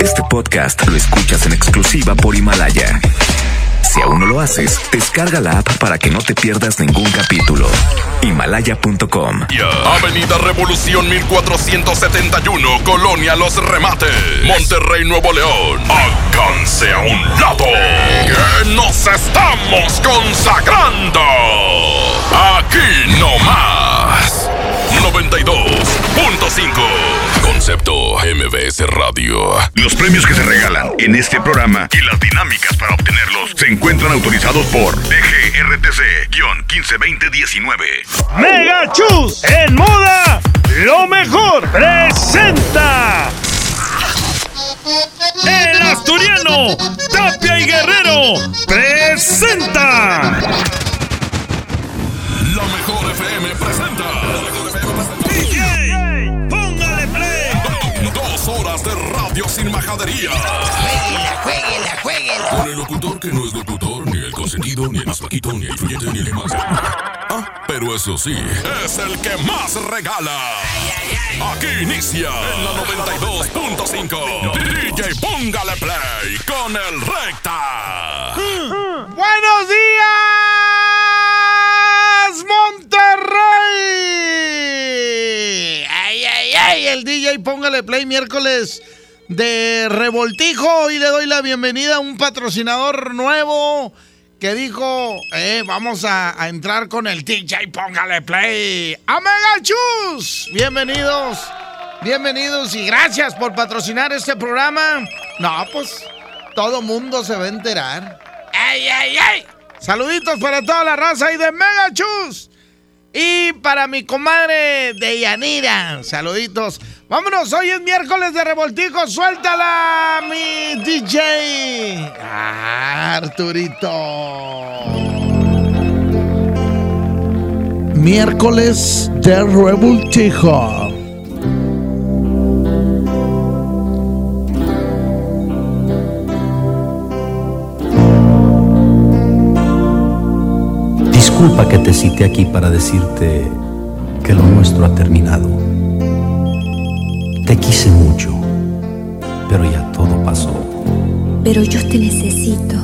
Este podcast lo escuchas en exclusiva por Himalaya. Si aún no lo haces, descarga la app para que no te pierdas ningún capítulo. Himalaya.com. Avenida Revolución 1471, Colonia Los Remates, Monterrey, Nuevo León. Alcance a un lado, que nos estamos consagrando. Aquí no más. 92.5. Concepto MBS Radio. Los premios que se regalan en este programa y las dinámicas para obtenerlos se encuentran autorizados por DGRTC-152019. Mega Chus en moda, lo mejor presenta. El asturiano Tapia y Guerrero presenta. Radio sin majadería. Jueguela, jueguela, jueguela. Con el locutor que no es locutor, ni el consentido, ni el más flaquito, ni el influyente, ni el más. Ah, pero eso sí, es el que más regala. Aquí inicia en la 92.5. DJ Póngale Play con el Recta. ¡Buenos días, Monterrey! ¡Ay, ay, ay! El DJ Póngale Play miércoles de revoltijo y le doy la bienvenida a un patrocinador nuevo que dijo, eh, vamos a, a entrar con el DJ Póngale Play. ¡Amega Chus! Bienvenidos, bienvenidos y gracias por patrocinar este programa. No, pues todo mundo se va a enterar. ¡Ay, ay, ay! Saluditos para toda la raza ahí de Mega Chus. Y para mi comadre de Yanira, saluditos. Vámonos, hoy es miércoles de revoltijo, suéltala, mi DJ. Ah, Arturito. Miércoles de revoltijo. Disculpa que te cite aquí para decirte que lo nuestro ha terminado. Te quise mucho, pero ya todo pasó. Pero yo te necesito.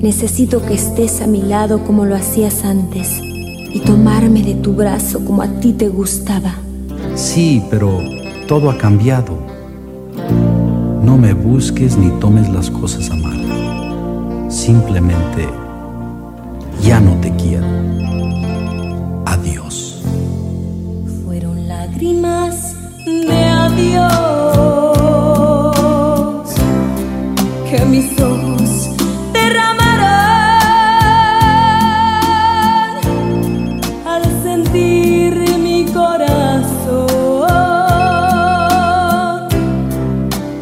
Necesito que estés a mi lado como lo hacías antes y tomarme de tu brazo como a ti te gustaba. Sí, pero todo ha cambiado. No me busques ni tomes las cosas a mal. Simplemente ya no te quiero. Lágrimas de adiós que mis ojos derramaron al sentir mi corazón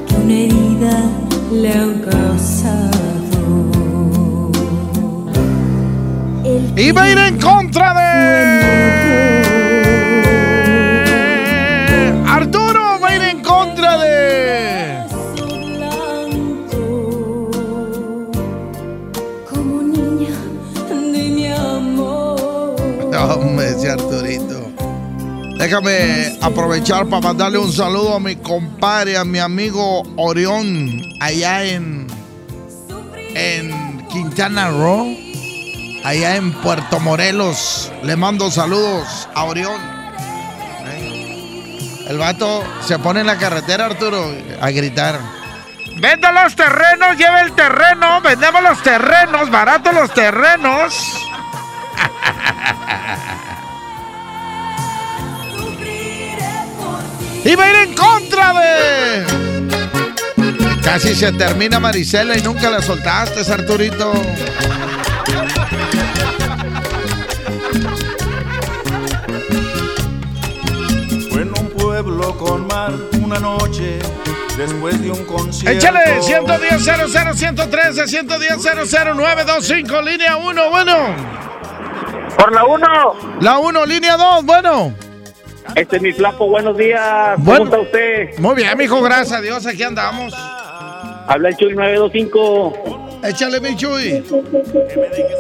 que una herida le han causado. El Déjame aprovechar para mandarle un saludo a mi compadre, a mi amigo Orión, allá en, en Quintana Roo, allá en Puerto Morelos. Le mando saludos a Orión. El vato se pone en la carretera, Arturo, a gritar. Vende los terrenos, lleve el terreno, vendemos los terrenos, baratos los terrenos. Y va a ir en contra de. Casi se termina Marisela y nunca la soltaste, Arturito. Fue en un pueblo con mar una noche después de un concierto. Échale 110 00 113 110 00 925 línea 1, bueno. Por la 1, La 1, línea 2, bueno. Este es mi flaco, buenos días. Bueno. ¿Cómo está usted? Muy bien, mijo, gracias a Dios, aquí andamos. Habla el Chuy 925. Échale, mi Chuy.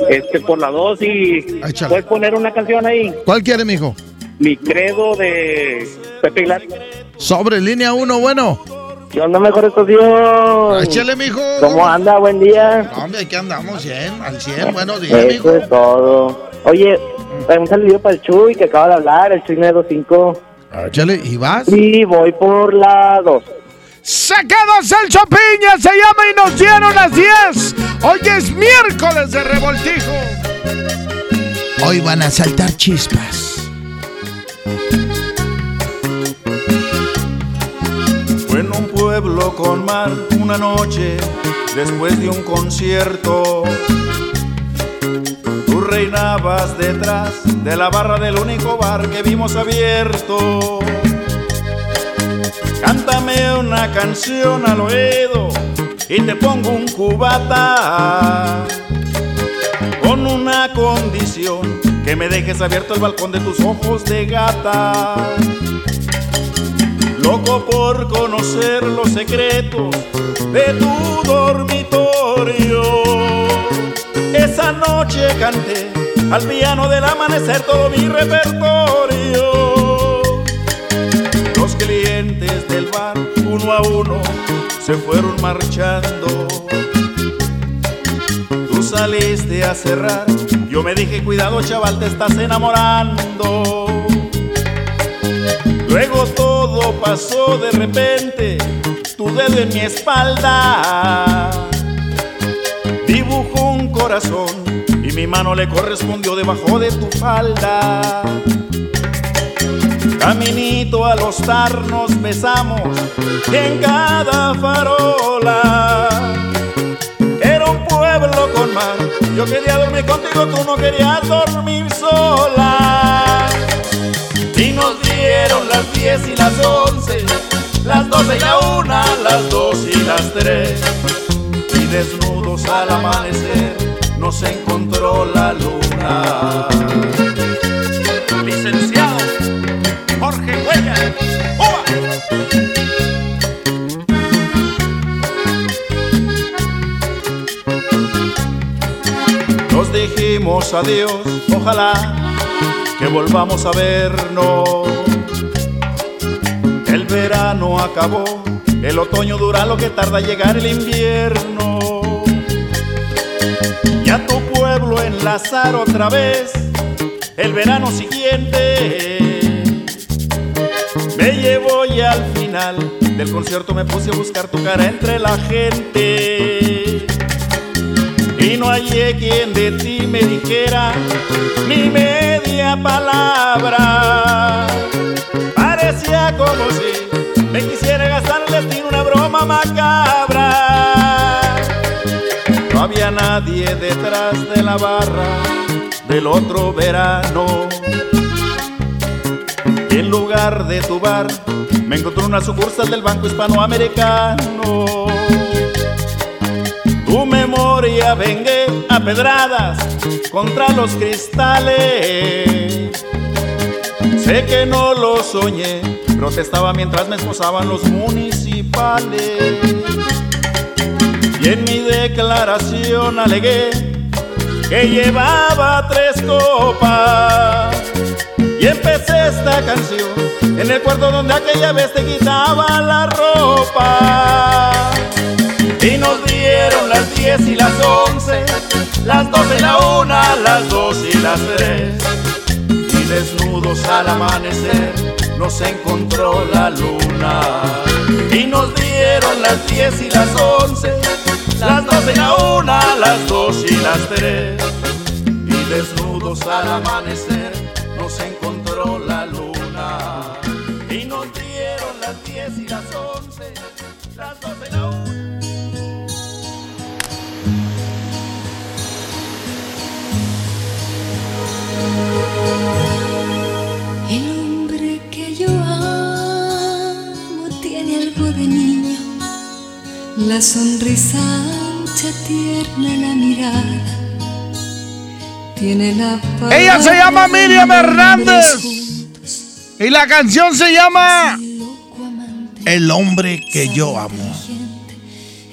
Este por la 2 y Échale. puedes poner una canción ahí. ¿Cuál quiere, mijo? Mi credo de Pepe Aguilar. Sobre línea 1, bueno. ¿Qué onda, mejor estación? Échale, mijo. ¿Cómo anda? Buen día. Hombre, aquí andamos 100, al 100. Buenos días, mijo. Eso es todo. Oye, un saludo para el Chuy que acaba de hablar, el Chuy 925. Échale, ¿y vas? Sí, voy por la 2. Se quedó Celso Piña, se llama y nos dieron las 10. Hoy es miércoles de revoltijo. Hoy van a saltar chispas. Fue en un pueblo con mar una noche después de un concierto. Reinabas detrás de la barra del único bar que vimos abierto. Cántame una canción al oído y te pongo un cubata con una condición que me dejes abierto el balcón de tus ojos de gata. Loco por conocer los secretos de tu dormitorio. Esa noche canté al piano del amanecer todo mi repertorio. Los clientes del bar, uno a uno, se fueron marchando. Tú saliste a cerrar, yo me dije, cuidado chaval, te estás enamorando. Luego todo pasó de repente, tu dedo en mi espalda y mi mano le correspondió debajo de tu falda. Caminito al hostar nos besamos en cada farola. Era un pueblo con mar, yo quería dormir contigo, tú no querías dormir sola. Y nos dieron las 10 y las 11, las 12 y la 1, las 2 y las 3. Y desnudos al amanecer nos encontró la luna. Licenciado Jorge Huella. Nos dijimos adiós, ojalá que volvamos a vernos. El verano acabó, el otoño dura lo que tarda llegar el invierno. A tu pueblo enlazar otra vez el verano siguiente. Me llevo y al final del concierto me puse a buscar tu cara entre la gente. Y no hallé quien de ti me dijera ni media palabra. Parecía como si me quisiera gastar el destino una broma macabra. Nadie detrás de la barra del otro verano. En lugar de tu bar, me encontró una sucursal del Banco Hispanoamericano. Tu memoria vengué a pedradas contra los cristales. Sé que no lo soñé, protestaba mientras me esposaban los municipales. Y en mi declaración alegué que llevaba tres copas. Y empecé esta canción en el cuarto donde aquella vez te quitaba la ropa. Y nos dieron las 10 y las 11, las 12 y la 1, las 2 y las 3. Y desnudos al amanecer nos encontró la luna. Y nos dieron las 10 y las 11, las 12 y la 1, las 2 y las 3. Y desnudos al amanecer la sonrisa ancha, tierna, la mirada. Tiene la Ella se llama Miriam Hernández. juntos, Y la canción se llama amante, El hombre que yo amo.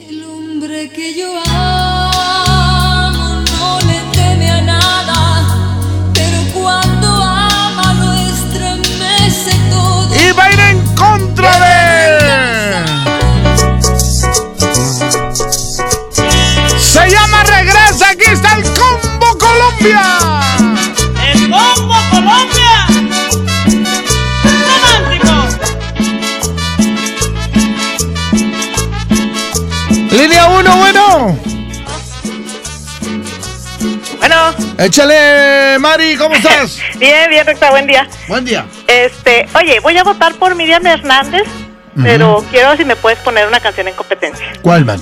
El hombre que yo amo se llama Regresa. Aquí está el Combo Colombia. ¡El Combo Colombia! ¡Romántico! Línea 1, bueno. Bueno. Échale, Mari, ¿cómo estás? Bien, bien, Recta, buen día. Buen día. Este, oye, voy a votar por Miriam Hernández, pero quiero si me puedes poner una canción en competencia. ¿Cuál, man?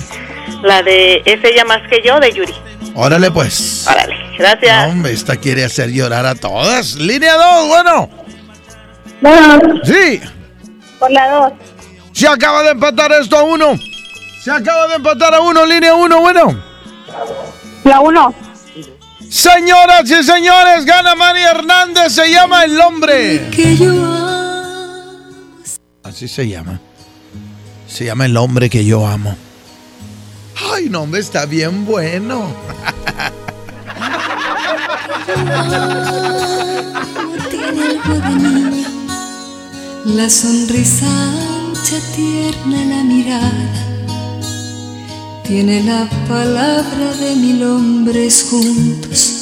La de Es ella más que yo, de Yuri. Órale, pues. Órale, gracias. No, hombre, esta quiere hacer llorar a todas. Línea 2, bueno. Bueno. Sí. Por la dos. Se acaba de empatar esto a uno. Se acaba de empatar a uno, línea 1, bueno. La uno. Señoras y señores, gana Mari Hernández, se llama El Hombre. Que yo amo. Así se llama. Se llama El Hombre que yo amo. Ay, no, hombre, está bien bueno. Tiene algo de niño. La sonrisa ancha, tierna la mirada. Tiene la palabra de mil hombres juntos.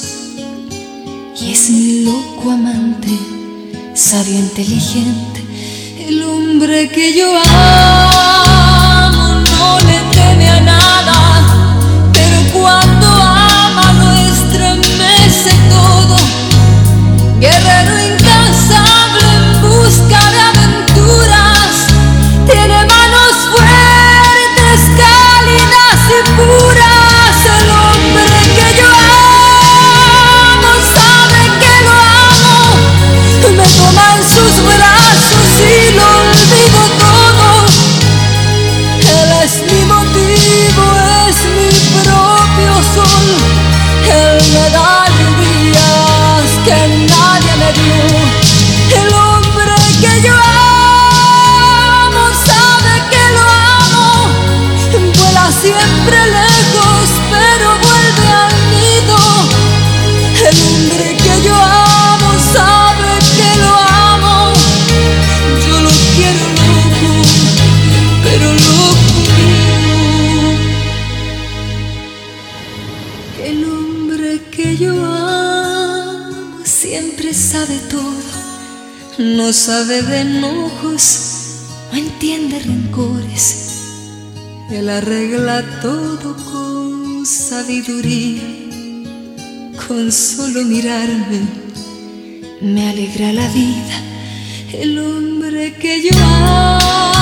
Y es mi loco amante, sabio, inteligente. El hombre que yo amo aceitou. Sabe de enojos, no entiende rencores. Él arregla todo con sabiduría. Con solo mirarme me alegra la vida. El hombre que yo amo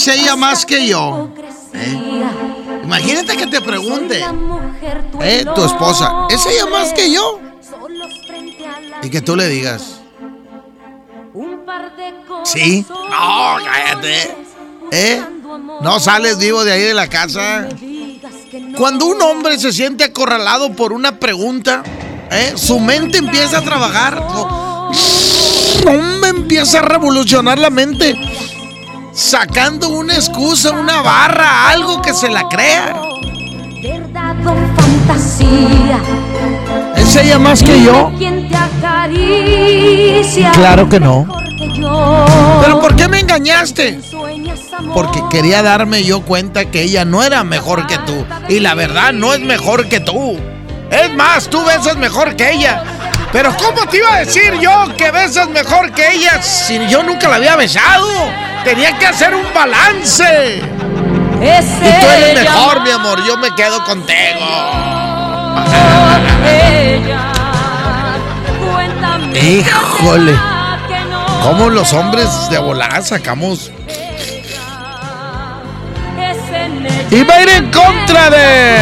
condiciones. Es ella más que yo. ¿Eh? Imagínate que te pregunte, eh, tu esposa, ¿es ella más que yo? Y que tú le digas, Sí. No, cállate. ¿Eh? No sales vivo de ahí de la casa. Cuando un hombre se siente acorralado por una pregunta, ¿eh? su mente empieza a trabajar. Hombre, empieza a revolucionar la mente. Sacando una excusa, una barra, algo que se la crea. Verdad o fantasía. ¿Es ella más que yo? Claro que no. ¿Pero por qué me engañaste? Porque quería darme yo cuenta que ella no era mejor que tú. Y la verdad no es mejor que tú. Es más, tú besas mejor que ella. Pero ¿cómo te iba a decir yo que besas mejor que ella si yo nunca la había besado? Tenía que hacer un balance. Es Y tú eres ella. mejor, mi amor. Yo me quedo contigo. Ella. Cuéntame. Híjole. ¿Cómo los hombres de volada sacamos? Y va a ir en contra de.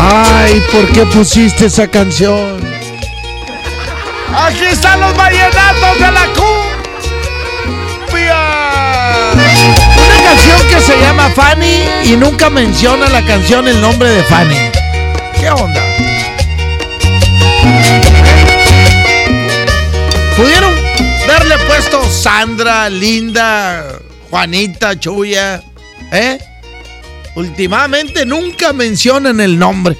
Ay, ¿por qué pusiste esa canción? Aquí están los vallenatos de la Una canción que se llama Fanny y nunca menciona la canción el nombre de Fanny. ¿Qué onda? Pudieron darle puesto Sandra, Linda, Juanita, Chuya, ¿eh? Últimamente nunca mencionan el nombre.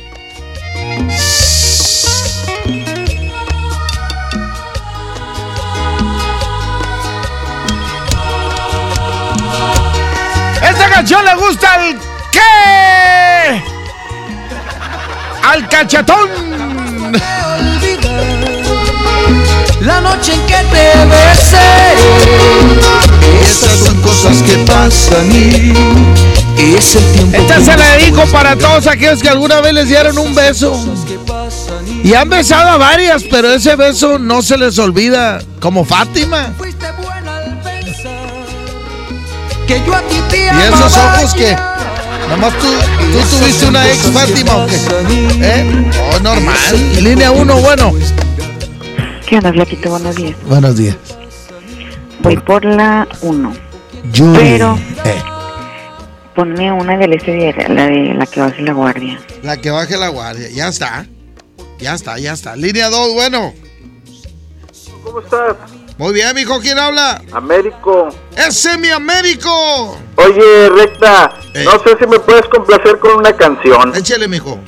Canción le gusta al qué? Al cachetón. La noche en que te besé. Esas son cosas que pasan y es el tiempo. Esta se la dedico para todos aquellos que alguna vez les dieron un beso. Y han besado a varias, pero ese beso no se les olvida. Como Fátima. Que yo a ti te Y esos ojos que. Nomás tú, tú tuviste una ex Fátima o qué? ¿Eh? Oh, normal. Línea 1, bueno. ¿Qué onda, Flaquito? Buenos días. Buenos días. Voy por la 1. Yuri. Pero Eh, ponme una del día, la de la que baje la guardia. la que baje la guardia. Ya está. Ya está, ya está. Línea 2, bueno. ¿Cómo estás? Muy bien, mijo. ¿Quién habla? Américo. ¡Ese es mi Américo! Oye, Recta, Eh. no sé si me puedes complacer con una canción. Échale, mijo.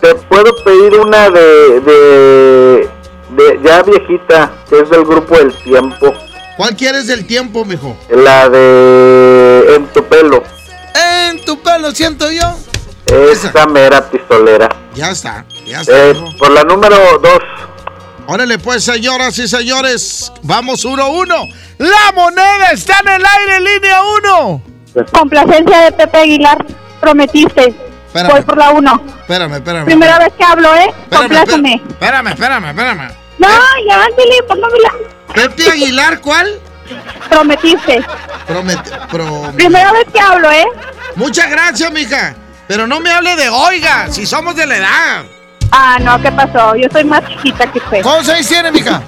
Te puedo pedir una de, de, de ya viejita, que es del grupo El Tiempo. ¿Cuál quieres del tiempo, mijo? La de En tu pelo. En tu pelo siento yo. Esa mera pistolera. Ya está, ya está. Eh, por la número 2. Órale, pues, señoras y señores. Vamos 1-1. La moneda está en el aire, línea 1. Complacencia de Pepe Aguilar, prometiste. Espérame. Voy por la 1. Espérame, espérame. Primera vez que hablo, ¿eh? Compláceme. Espérame, espérame, espérame. No, ya, ándale, póngamela. Pepe Aguilar, ¿cuál? Prometiste. Promete, pro- Primera vez que hablo, ¿eh? Muchas gracias, mija. Pero no me hable de oiga, si somos de la edad. Ah, no, ¿qué pasó? Yo soy más chiquita que usted. ¿Cuántos años tiene, mija?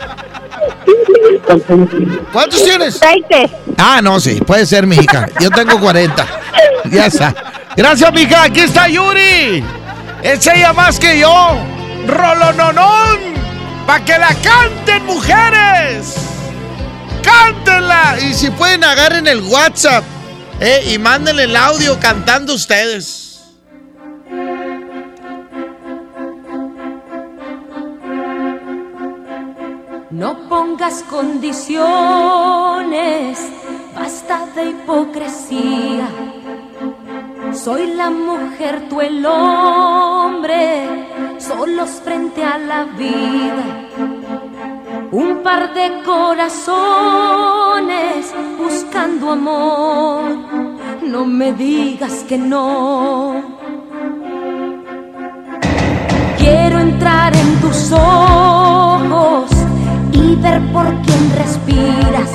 ¿Cuántos tienes? 20. Ah, no, sí, puede ser, mi hija. Yo tengo 40. Ya está. Gracias, mija. Aquí está Yuri. Es ella más que yo. Rolononón. Para que la canten, mujeres. Cántenla. Y si pueden, agarren el WhatsApp. eh, y mándenle el audio cantando ustedes. No pongas condiciones, basta de hipocresía. Soy la mujer, tú el hombre, solos frente a la vida. Un par de corazones buscando amor. No me digas que no. Quiero entrar en tus ojos y ver por quién respiras.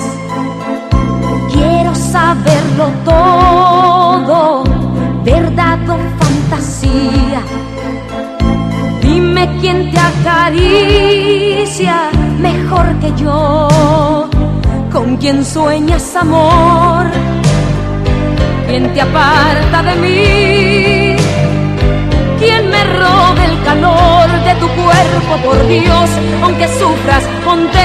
Quiero saberlo todo, verdad o fantasía. Dime quién te acaricia mejor que yo, con quien sueñas amor, quien te aparta de mí, quien me robe el calor de tu cuerpo, por Dios, aunque sufras, contéstame.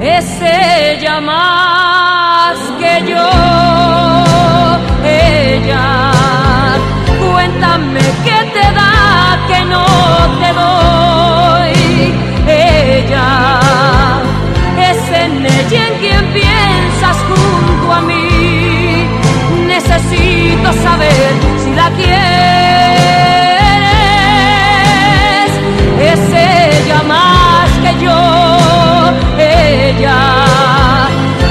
Es ella más que yo, ella. Cuéntame qué te da que no te doy. Ella Necesito saber si la quieres. Es ella más que yo. Ella,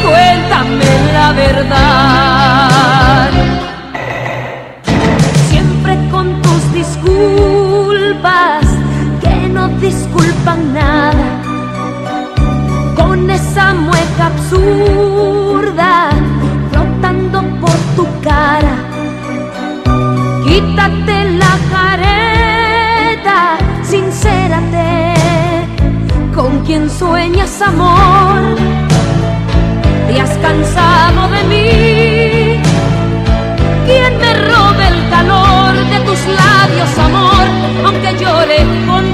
cuéntame la verdad. Siempre con tus disculpas que no disculpan nada. Con esa mueca absurda flotando por tu cara. Sueñas amor. Te has cansado de mí. Quien me robe el calor de tus labios, amor, aunque llore, contéstame.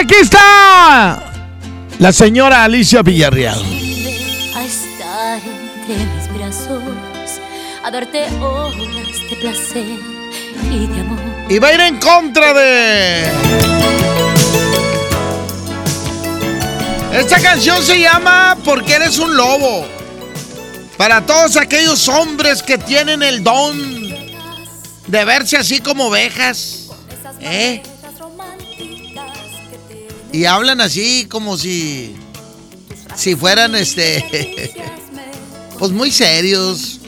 Aquí está la señora Alicia Villarreal. A estar entre mis brazos, a darte olas de placer y de amor. Y va a ir en contra de. Esta canción se llama Porque eres un lobo. Para todos aquellos hombres que tienen el don de verse así como ovejas. ¿Eh? Y hablan así como si. Si fueran este. Pues muy serios.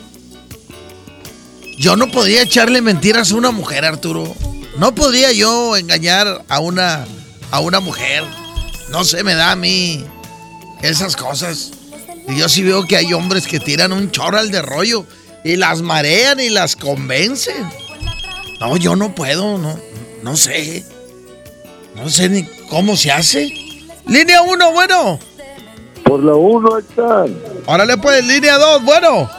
Yo no podía echarle mentiras a una mujer, Arturo. No podía yo engañar a una, a una mujer. No se me da a mí esas cosas. Y yo sí veo que hay hombres que tiran un choral de rollo y las marean y las convencen. No, yo no puedo, no, no sé. No sé ni cómo se hace. Línea 1, bueno. Por la 1 están. Órale pues, línea 2, bueno.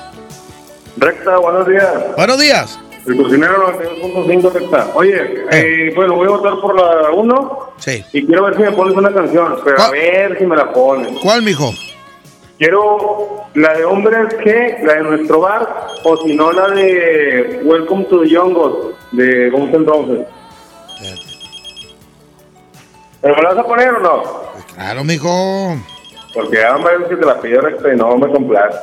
Recta, buenos días. Buenos días. El cocinero 92.5 recta. Oye, eh, bueno, voy a votar por la 1 Sí. y quiero ver si me pones una canción, pero a ver si me la pones. ¿Cuál, mijo? Quiero la de hombres que, la de nuestro bar, o si no la de Welcome to the Jungle, de Guns N' Roses. ¿Pero me la vas a poner o no? Claro, mijo. Porque ya me parece que te la pidió recta y no me complace.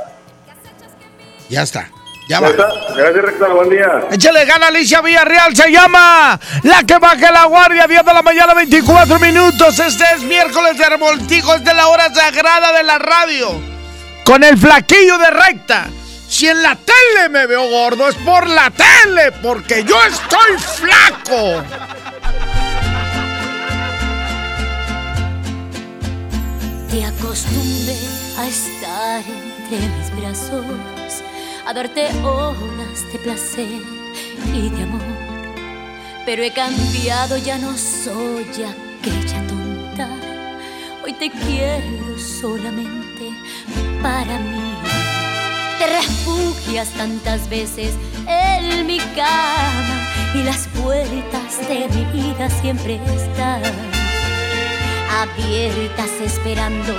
Ya está. Ya va. Gracias, recta, buen día. Échale gana Alicia Villarreal, se llama La que baje la guardia, 10 de la mañana, 24 minutos. Este es miércoles de revoltijo, es de la hora sagrada de la radio. Con el flaquillo de recta. Si en la tele me veo gordo, es por la tele, porque yo estoy flaco. Te acostumbré a estar entre mis brazos, a darte olas de placer y de amor. Pero he cambiado, ya no soy aquella tonta. Hoy te quiero solamente para mí. Te refugias tantas veces en mi cama y las puertas de mi vida siempre están abiertas esperando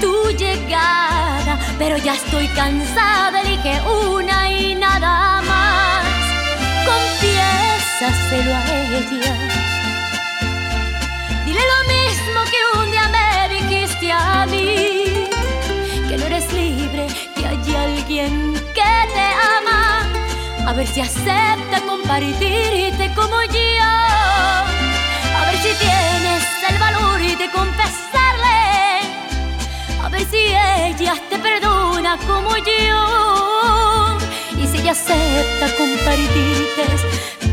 tu llegada. Pero ya estoy cansada, elige una y nada más. Confiésaselo a ella. Dile lo mismo que un día me dijiste a mí. Que no eres libre, que hay alguien que te ama. A ver si acepta compartirte como yo. A ver si tienes el valor de confesarle. A ver si ella te perdona como yo. Y si ella acepta compartirte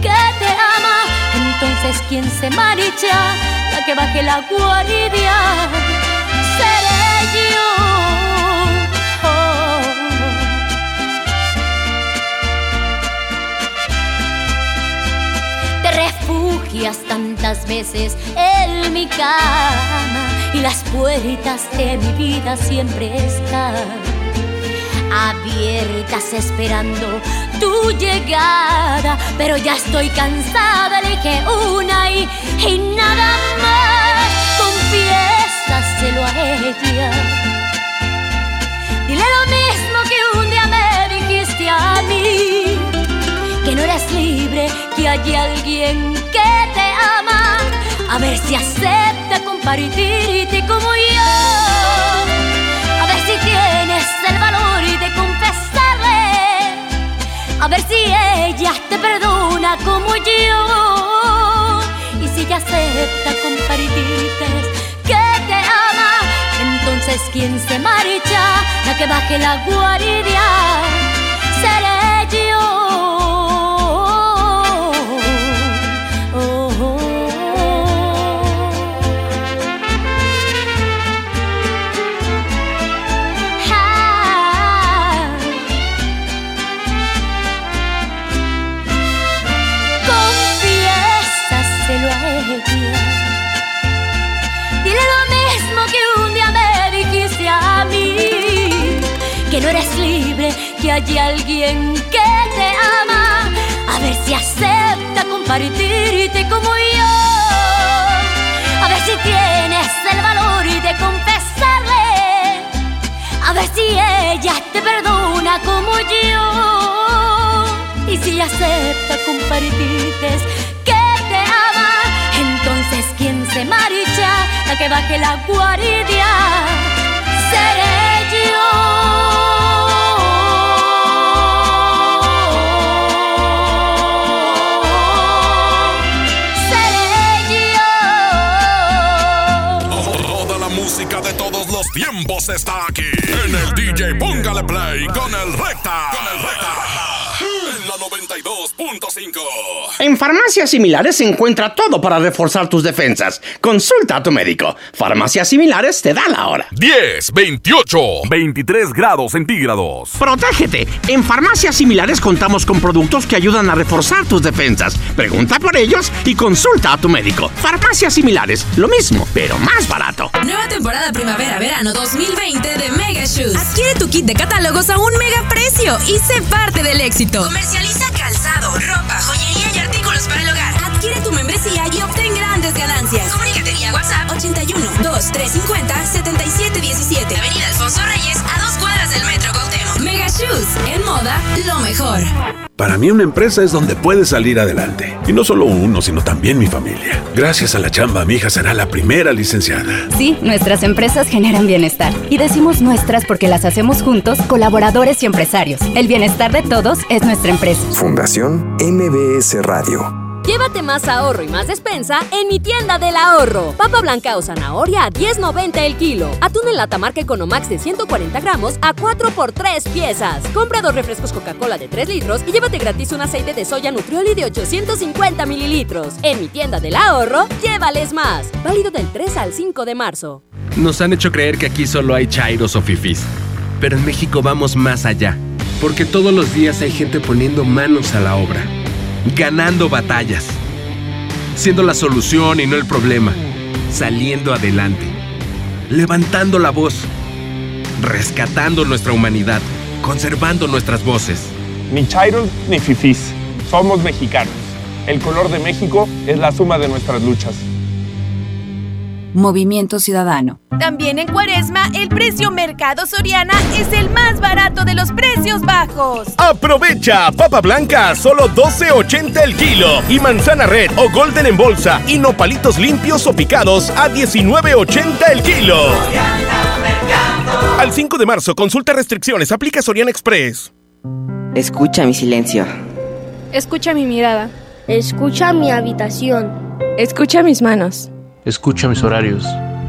que te ama, entonces quien se marcha, la que baje la guardia, seré yo. Refugias tantas veces en mi cama y las puertas de mi vida siempre están abiertas esperando tu llegada. Pero ya estoy cansada, elige una y, y nada más. Confiésaselo a ella. Que hay alguien que te ama. A ver si acepta compartirte como yo. A ver si tienes el valor de confesarle. A ver si ella te perdona como yo. Y si ella acepta compartirte que te ama. Entonces quien se marcha, la que baje la guardia, seré hay alguien que te ama. A ver si acepta compartirte como yo. A ver si tienes el valor de confesarle. A ver si ella te perdona como yo. Y si acepta compartirte que te ama, entonces quien se marcha, la que baje la guardia, seré Toda tiempos está aquí. En el DJ Póngale Play con el Recta. Con el Recta. En la 92.5. En farmacias similares se encuentra todo para reforzar tus defensas. Consulta a tu médico. Farmacias similares te da la hora. 10, 28, 23 grados centígrados. Protégete. En farmacias similares contamos con productos que ayudan a reforzar tus defensas. Pregunta por ellos y consulta a tu médico. Farmacias similares, lo mismo, pero más barato. Nueva temporada primavera-verano 2020 de Mega Shoes. Adquiere tu kit de catálogos a un mega precio y sé parte del éxito. Comercializa calzado, ropa, joyería y artículos para el hogar. Adquiere tu membresía y obtén grandes ganancias. Comunícate vía WhatsApp 81 2350 7717. Shoes, en moda, lo mejor. Para mí una empresa es donde puedes salir adelante. Y no solo uno, sino también mi familia. Gracias a la chamba, mi hija será la primera licenciada. Sí, nuestras empresas generan bienestar. Y decimos nuestras porque las hacemos juntos, colaboradores y empresarios. El bienestar de todos es nuestra empresa. Fundación MBS Radio. Llévate más ahorro y más despensa en mi tienda del ahorro. Papa blanca o zanahoria a 10.90 el kilo. Atún en lata marca Economax de 140 gramos a 4 por 3 piezas. Compra dos refrescos Coca-Cola de 3 litros y llévate gratis un aceite de soya Nutrioli de 850 mililitros. En mi tienda del ahorro, llévales más. Válido del 3 al 5 de marzo. Nos han hecho creer que aquí solo hay chairos o fifís. Pero en México vamos más allá. Porque todos los días hay gente poniendo manos a la obra. Ganando batallas. Siendo la solución y no el problema. saliendo adelante, levantando la voz, rescatando nuestra humanidad, conservando nuestras voces. Ni chairos ni fifís. Somos mexicanos. El color de México es la suma de nuestras luchas. Movimiento Ciudadano. También en Cuaresma, el precio Mercado Soriana es el más barato de los precios bajos. Aprovecha papa blanca a solo 12.80 el kilo y manzana red o golden en bolsa y nopalitos limpios o picados a 19.80 el kilo. Al 5 de marzo, consulta restricciones, aplica Soriana Express. Escucha mi silencio. Escucha mi mirada. Escucha mi habitación. Escucha mis manos. Escucha mis horarios.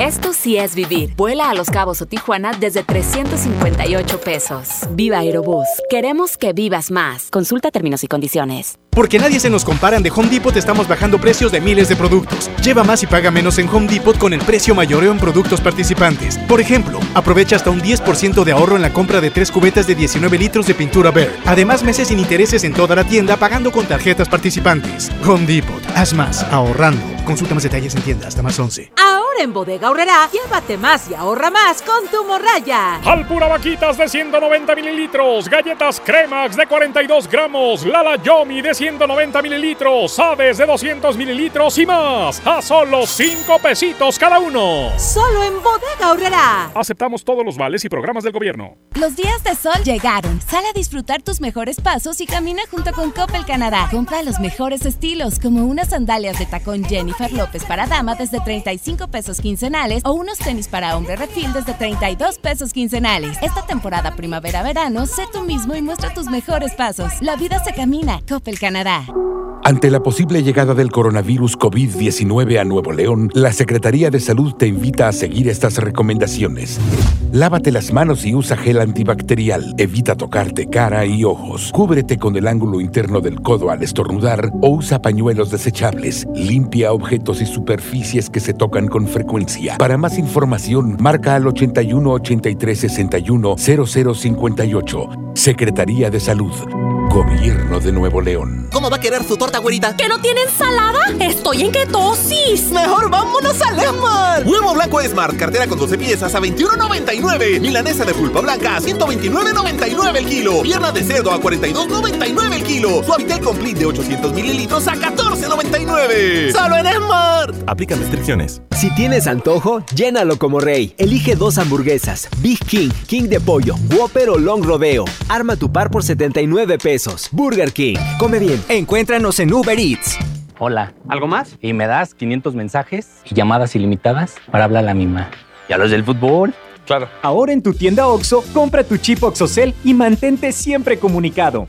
Esto sí es vivir. Vuela a Los Cabos o Tijuana desde 358 pesos. Viva Aerobús. Queremos que vivas más. Consulta términos y condiciones. Porque nadie se nos comparan de Home Depot estamos bajando precios de miles de productos. Lleva más y paga menos en Home Depot con el precio mayoreo en productos participantes. Por ejemplo, aprovecha hasta un 10% de ahorro en la compra de tres cubetas de 19 litros de pintura Bear. Además, meses sin intereses en toda la tienda pagando con tarjetas participantes. Home Depot. Haz más ahorrando. Consulta más detalles en tienda hasta más 11. Ahora en Bodega Horrera, llévate más y ahorra más con tu morraya. Alpura Vaquitas de 190 mililitros, galletas Cremax de 42 gramos, Lala Yomi de 190 mililitros, Aves de 200 mililitros y más. A solo 5 pesitos cada uno. Solo en Bodega Horrera. Aceptamos todos los vales y programas del gobierno. Los días de sol llegaron. Sale a disfrutar tus mejores pasos y camina junto con Coppel Canadá. Compra los mejores estilos, como unas sandalias de tacón Jennifer López para dama desde 35 pesos quincenales o unos tenis para hombre refil desde 32 pesos quincenales. Esta temporada primavera-verano, sé tú mismo y muestra tus mejores pasos. La vida se camina. Coppel Canadá. Ante la posible llegada del coronavirus COVID-19 a Nuevo León, la Secretaría de Salud te invita a seguir estas recomendaciones. Lávate las manos y usa gel antibacterial. Evita tocarte cara y ojos. Cúbrete con el ángulo interno del codo al estornudar o usa pañuelos desechables. Limpia objetos y superficies que se tocan con frecuencia. Para más información, marca al 81 83 61 0058. Secretaría de Salud. Gobierno de Nuevo León. ¿Cómo va a querer su torta, güerita? ¿Que no tiene ensalada? Estoy en ketosis. Mejor vámonos al Esmar. Huevo blanco Esmar, cartera con 12 piezas a 21.99. Milanesa de pulpa blanca a 129.99 el kilo. Pierna de cerdo a 42.99 el kilo. Suavitel Complete de 800 mililitros a 14.99. ¡Solo en Esmar! Aplican restricciones. Si tienes antojo, llénalo como rey. Elige dos hamburguesas. Big King, King de pollo, Whopper o Long Rodeo. Arma tu par por 79 pesos. Burger King. Come bien. Encuéntranos en Uber Eats. Hola. ¿Algo más? Y me das 500 mensajes y llamadas ilimitadas para hablar a la misma. ¿Y a los del fútbol? Claro. Ahora en tu tienda OXO, compra tu chip OXOCEL y mantente siempre comunicado.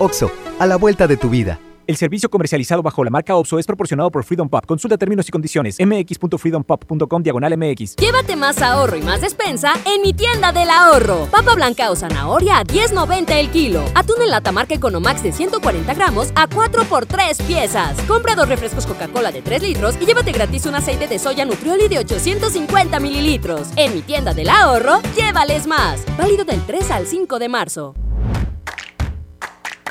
OXO, a la vuelta de tu vida. El servicio comercializado bajo la marca OPSO es proporcionado por Freedom Pop. Consulta términos y condiciones. mx.freedompop.com diagonal mx. Llévate más ahorro y más despensa en mi tienda del ahorro. Papa blanca o zanahoria a 10.90 el kilo. Atún en lata marca Economax de 140 gramos a 4 por 3 piezas. Compra dos refrescos Coca-Cola de 3 litros y llévate gratis un aceite de soya Nutrioli de 850 mililitros. En mi tienda del ahorro, llévales más. Válido del 3 al 5 de marzo.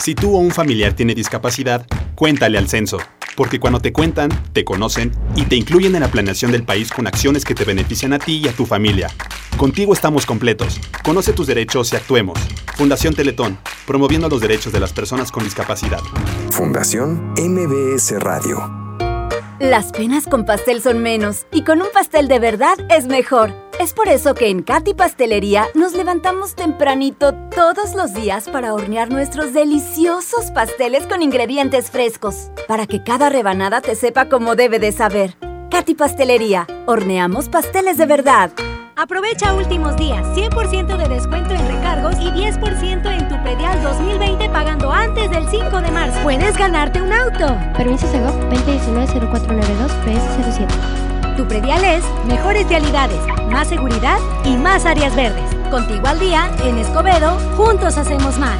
Si tú o un familiar tiene discapacidad, cuéntale al censo, porque cuando te cuentan, te conocen y te incluyen en la planeación del país con acciones que te benefician a ti y a tu familia. Contigo estamos completos. Conoce tus derechos y actuemos. Fundación Teletón, promoviendo los derechos de las personas con discapacidad. Fundación MBS Radio. Las penas con pastel son menos y con un pastel de verdad es mejor. Es por eso que en Katy Pastelería nos levantamos tempranito todos los días para hornear nuestros deliciosos pasteles con ingredientes frescos, para que cada rebanada te sepa como debe de saber. Katy Pastelería, horneamos pasteles de verdad. Aprovecha últimos días, 100% de descuento en recargos y 10% en tu predial 2020 pagando antes del 5 de marzo. Puedes ganarte un auto. Permiso Segov 2019-0492 PS07. Tu predial es mejores realidades, más seguridad y más áreas verdes. Contigo al día, en Escobedo, juntos hacemos más.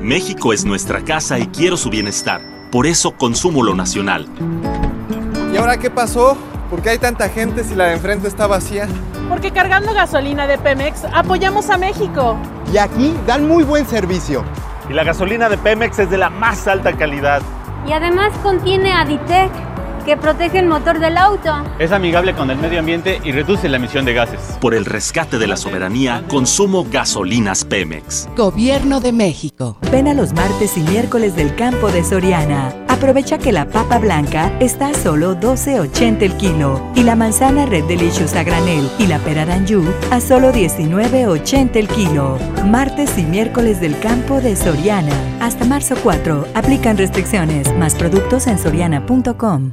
México es nuestra casa y quiero su bienestar. Por eso consumo lo nacional. ¿Y ahora qué pasó? ¿Por qué hay tanta gente si la de enfrente está vacía? Porque cargando gasolina de Pemex apoyamos a México. Y aquí dan muy buen servicio. Y la gasolina de Pemex es de la más alta calidad. Y además contiene Aditec que protege el motor del auto. Es amigable con el medio ambiente y reduce la emisión de gases. Por el rescate de la soberanía, consumo gasolinas Pemex. Gobierno de México. Ven a los martes y miércoles del campo de Soriana. Aprovecha que la papa blanca está a solo 12.80 el kilo y la manzana Red Delicious a granel y la pera d'Anjou a solo 19.80 el kilo. Martes y miércoles del campo de Soriana. Hasta marzo 4. Aplican restricciones. Más productos en soriana.com.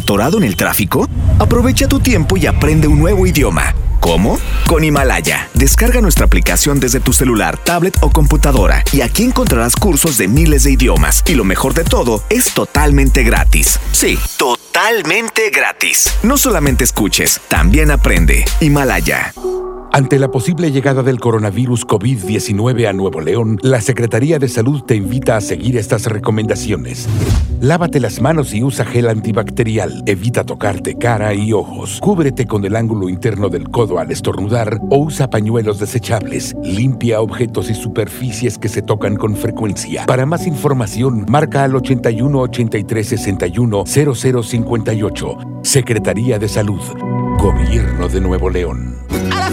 ¿Atorado en el tráfico? Aprovecha tu tiempo y aprende un nuevo idioma. ¿Cómo? Con Himalaya. Descarga nuestra aplicación desde tu celular, tablet o computadora y aquí encontrarás cursos de miles de idiomas. Y lo mejor de todo, es totalmente gratis. Sí, totalmente gratis. No solamente escuches, también aprende. Himalaya. Ante la posible llegada del coronavirus COVID-19 a Nuevo León, la Secretaría de Salud te invita a seguir estas recomendaciones. Lávate las manos y usa gel antibacterial. Evita tocarte cara y ojos. Cúbrete con el ángulo interno del codo al estornudar o usa pañuelos desechables. Limpia objetos y superficies que se tocan con frecuencia. Para más información, marca al 81 83 61 0058. Secretaría de Salud. Gobierno de Nuevo León.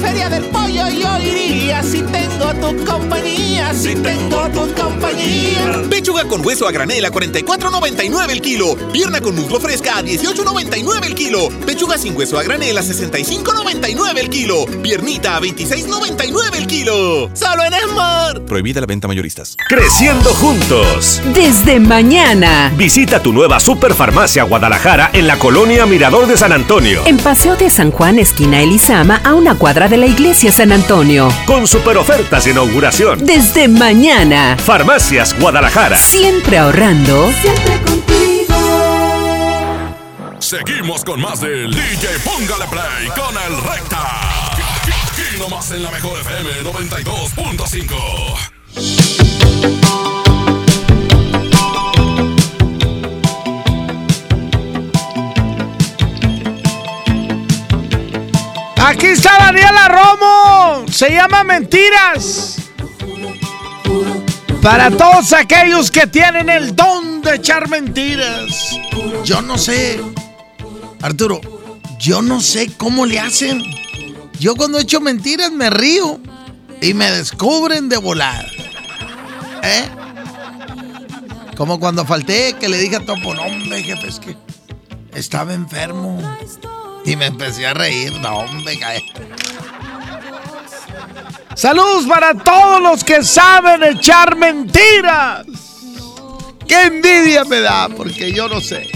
Feria del pollo yo iría si tengo tu compañía, si tengo tu compañía. Pechuga con hueso a granel a 44.99 el kilo. Pierna con muslo fresca a 18.99 el kilo. Pechuga sin hueso a granel a 65.99 el kilo. Piernita a 26.99 el kilo. Solo en Esmar. Prohibida la venta mayoristas. Creciendo juntos. Desde mañana. Visita tu nueva Superfarmacia Guadalajara en la colonia Mirador de San Antonio. En Paseo de San Juan, esquina Elizama, a una cuadra de la iglesia San Antonio. Con super ofertas de inauguración. Desde mañana. Farmacias Guadalajara. Siempre ahorrando. Siempre contigo. Seguimos con más del DJ Póngale Play con el Recta. Aquí nomás en la mejor FM 92.5. Aquí está Daniela Romo. Se llama Mentiras. Para todos aquellos que tienen el don de echar mentiras. Yo no sé. Arturo, yo no sé cómo le hacen. Yo cuando echo mentiras me río y me descubren de volada. ¿Eh? Como cuando falté que le dije a Topo, no, hombre, jefe, es que estaba enfermo. Y me empecé a reír, no, hombre, cae. Saludos para todos los que saben echar mentiras. Qué envidia me da, porque yo no sé.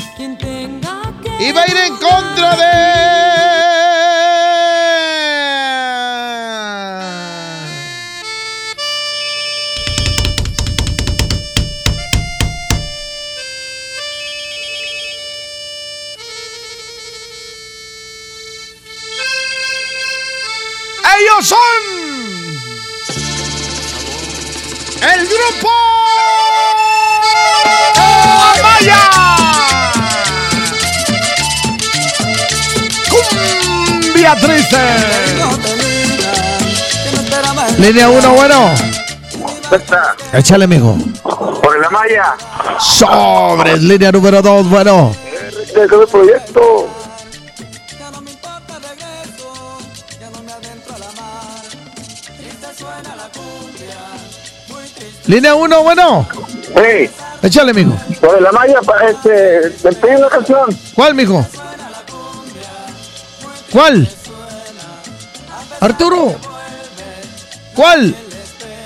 Iba a ir en contra de. Ellos son el grupo Amaya. Cumbia triste. Línea 1, bueno. Échale, mijo. Por la malla. Sobres, línea número 2, bueno. De todo el proyecto. Línea 1, bueno. Hey. Échale, mijo. Por la malla, este, me pedí una canción. ¿Cuál, mijo? ¿Cuál? Arturo. ¿Cuál?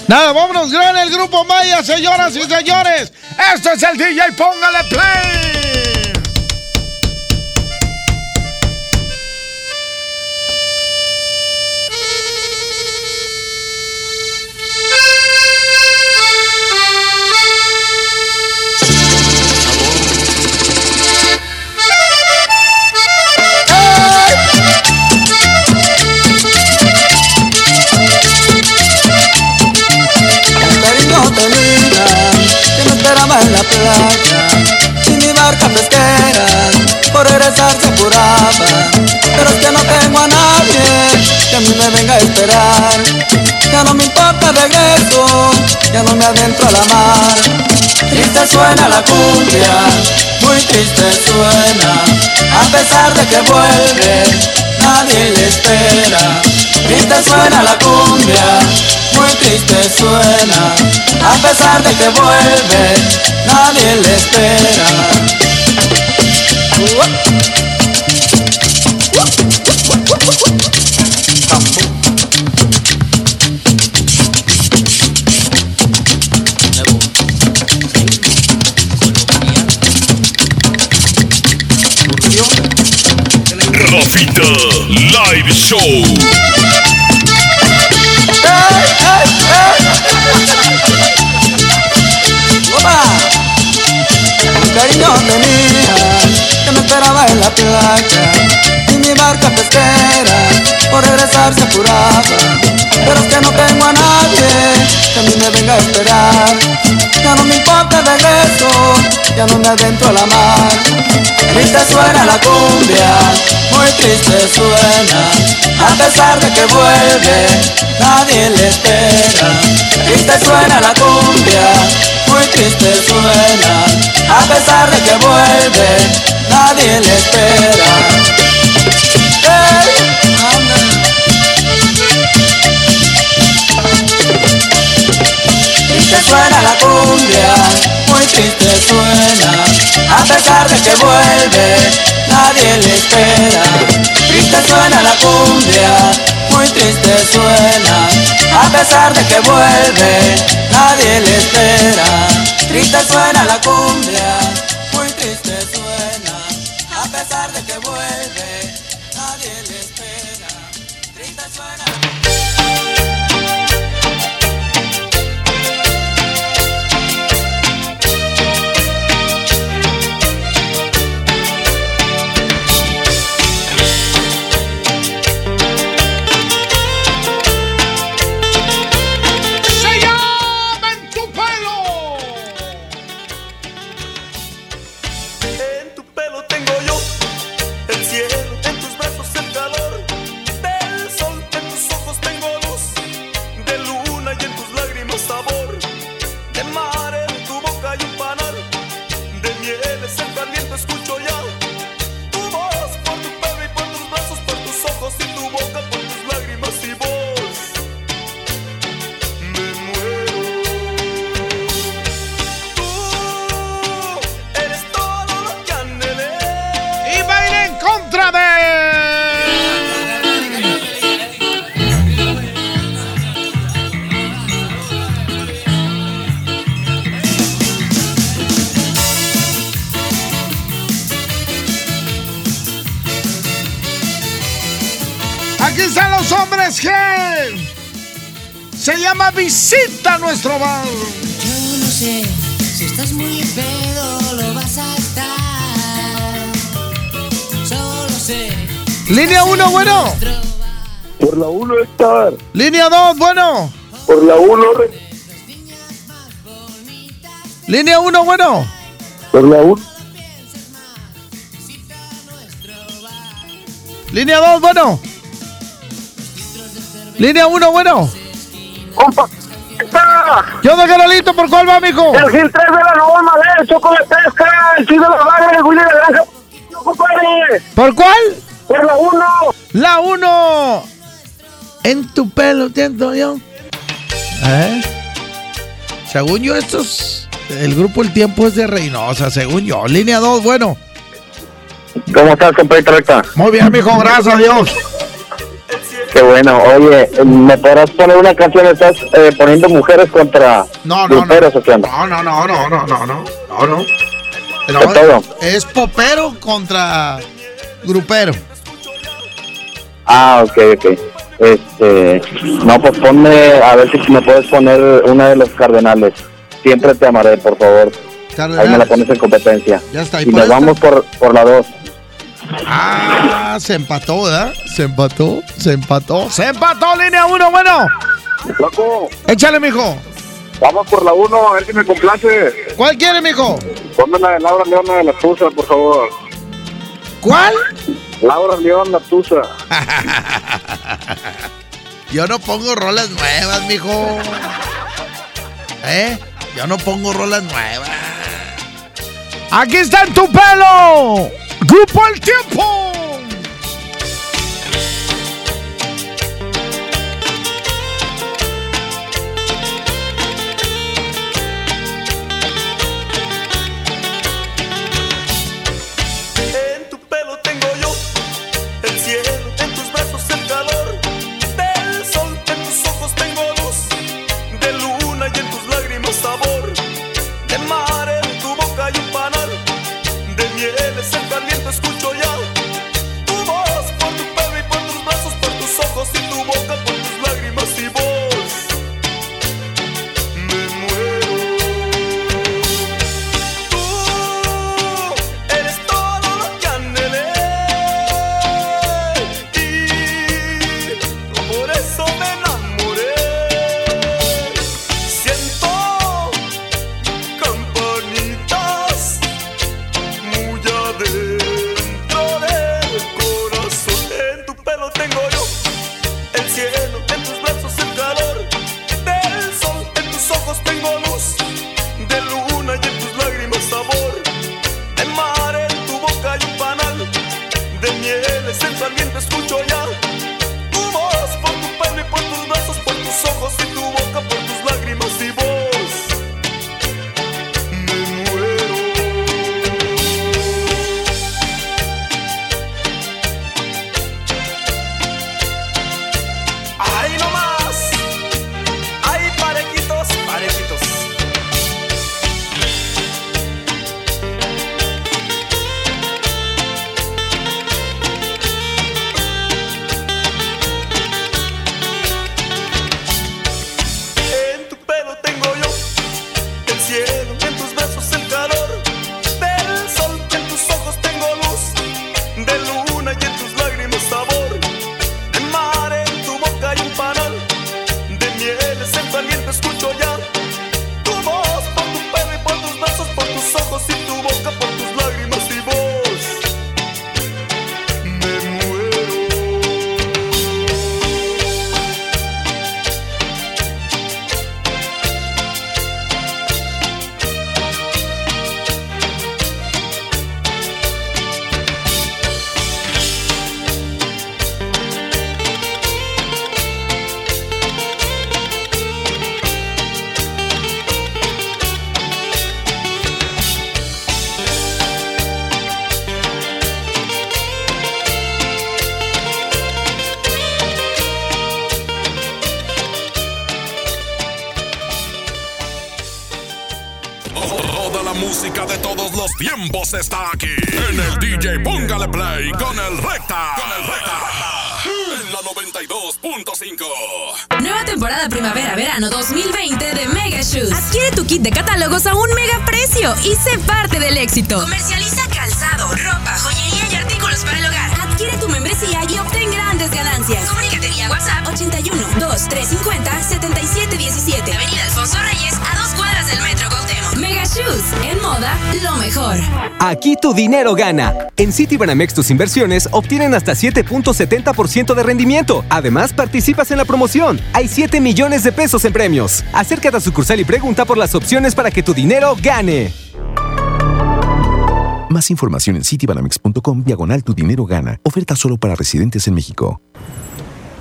Nada, vámonos, gran el grupo Maya, señoras y señores. Este es el DJ, póngale play. En la playa y mi barca pesquera por regresar se apuraba pero es que no tengo a nadie que a mí me venga a esperar. Ya no me importa el regreso ya no me adentro a la mar. Triste suena la cumbia muy triste suena. A pesar de que vuelve nadie le espera. Triste suena la cumbia muy triste suena, a pesar de que vuelve, nadie le espera. Rafita Live Show. ¡Opa! Cariño tenía que me esperaba en la playa y mi barca pesquera por regresar se apuraba. Pero es que no tengo a nadie que a mí me venga a esperar. Ya no me importa el regreso, ya no me adentro la mar. Triste suena la cumbia, muy triste suena, a pesar de que vuelve, nadie le espera. Triste suena la cumbia, muy triste suena, a pesar de que vuelve, nadie le espera. Triste suena la cumbia, triste suena, a pesar de que vuelve, nadie le espera. Triste suena la cumbia, muy triste suena, a pesar de que vuelve, nadie le espera. Triste suena la cumbia, nuestro bar. Yo no sé si estás muy pedo, lo vas a estar. Solo sé. Línea 1, bueno. Por la 1 estar. Línea 2, bueno. Por la 1 Línea 1, bueno. Por la 1. Línea 2, bueno. Línea 1, bueno. ¿Qué onda, Carolito? ¿Por cuál va, mijo? El Gil 3 de la Nueva Madera, el Choco de Pesca, el Chido de la Vaga, el Willy de la Granja. Compadre. ¿Por cuál? Por la 1. La 1. En tu pelo, siento yo. ¿Eh? Según yo, estos. El grupo El Tiempo es de Reynosa, según yo. Línea 2, bueno. ¿Cómo estás, compadre Recta? Muy bien, mijo, gracias a Dios. Qué bueno. Oye, ¿me podrás poner una canción? Estás eh, poniendo mujeres contra no, no, no. No, no, no, no, no, no, no, no. Pero todo? Es popero contra grupero. Ah, ok, ok. Este, no, pues ponme, a ver si me puedes poner una de los cardenales. Siempre te amaré, por favor. Cardenales. Ahí me la pones en competencia. Ya está. Y, y nos vamos por, por la dos. Ah, se empató, ¿verdad? Se empató, se empató. Se empató, línea 1, bueno. Loco, Échale, mijo. vamos por la uno, a ver si me complace. ¿Cuál quiere, mijo? Ponme la de Laura León, la de la Tusa, por favor. ¿Cuál? Laura León, la Tusa. Yo no pongo rolas nuevas, mijo. ¿Eh? Yo no pongo rolas nuevas. Aquí está en tu pelo. Grupo El. Dinero gana. En Citibanamex tus inversiones obtienen hasta 7.70% de rendimiento. Además, participas en la promoción. Hay 7 millones de pesos en premios. Acércate a sucursal y pregunta por las opciones para que tu dinero gane. Más información en citibanamex.com diagonal tu dinero gana. Oferta solo para residentes en México.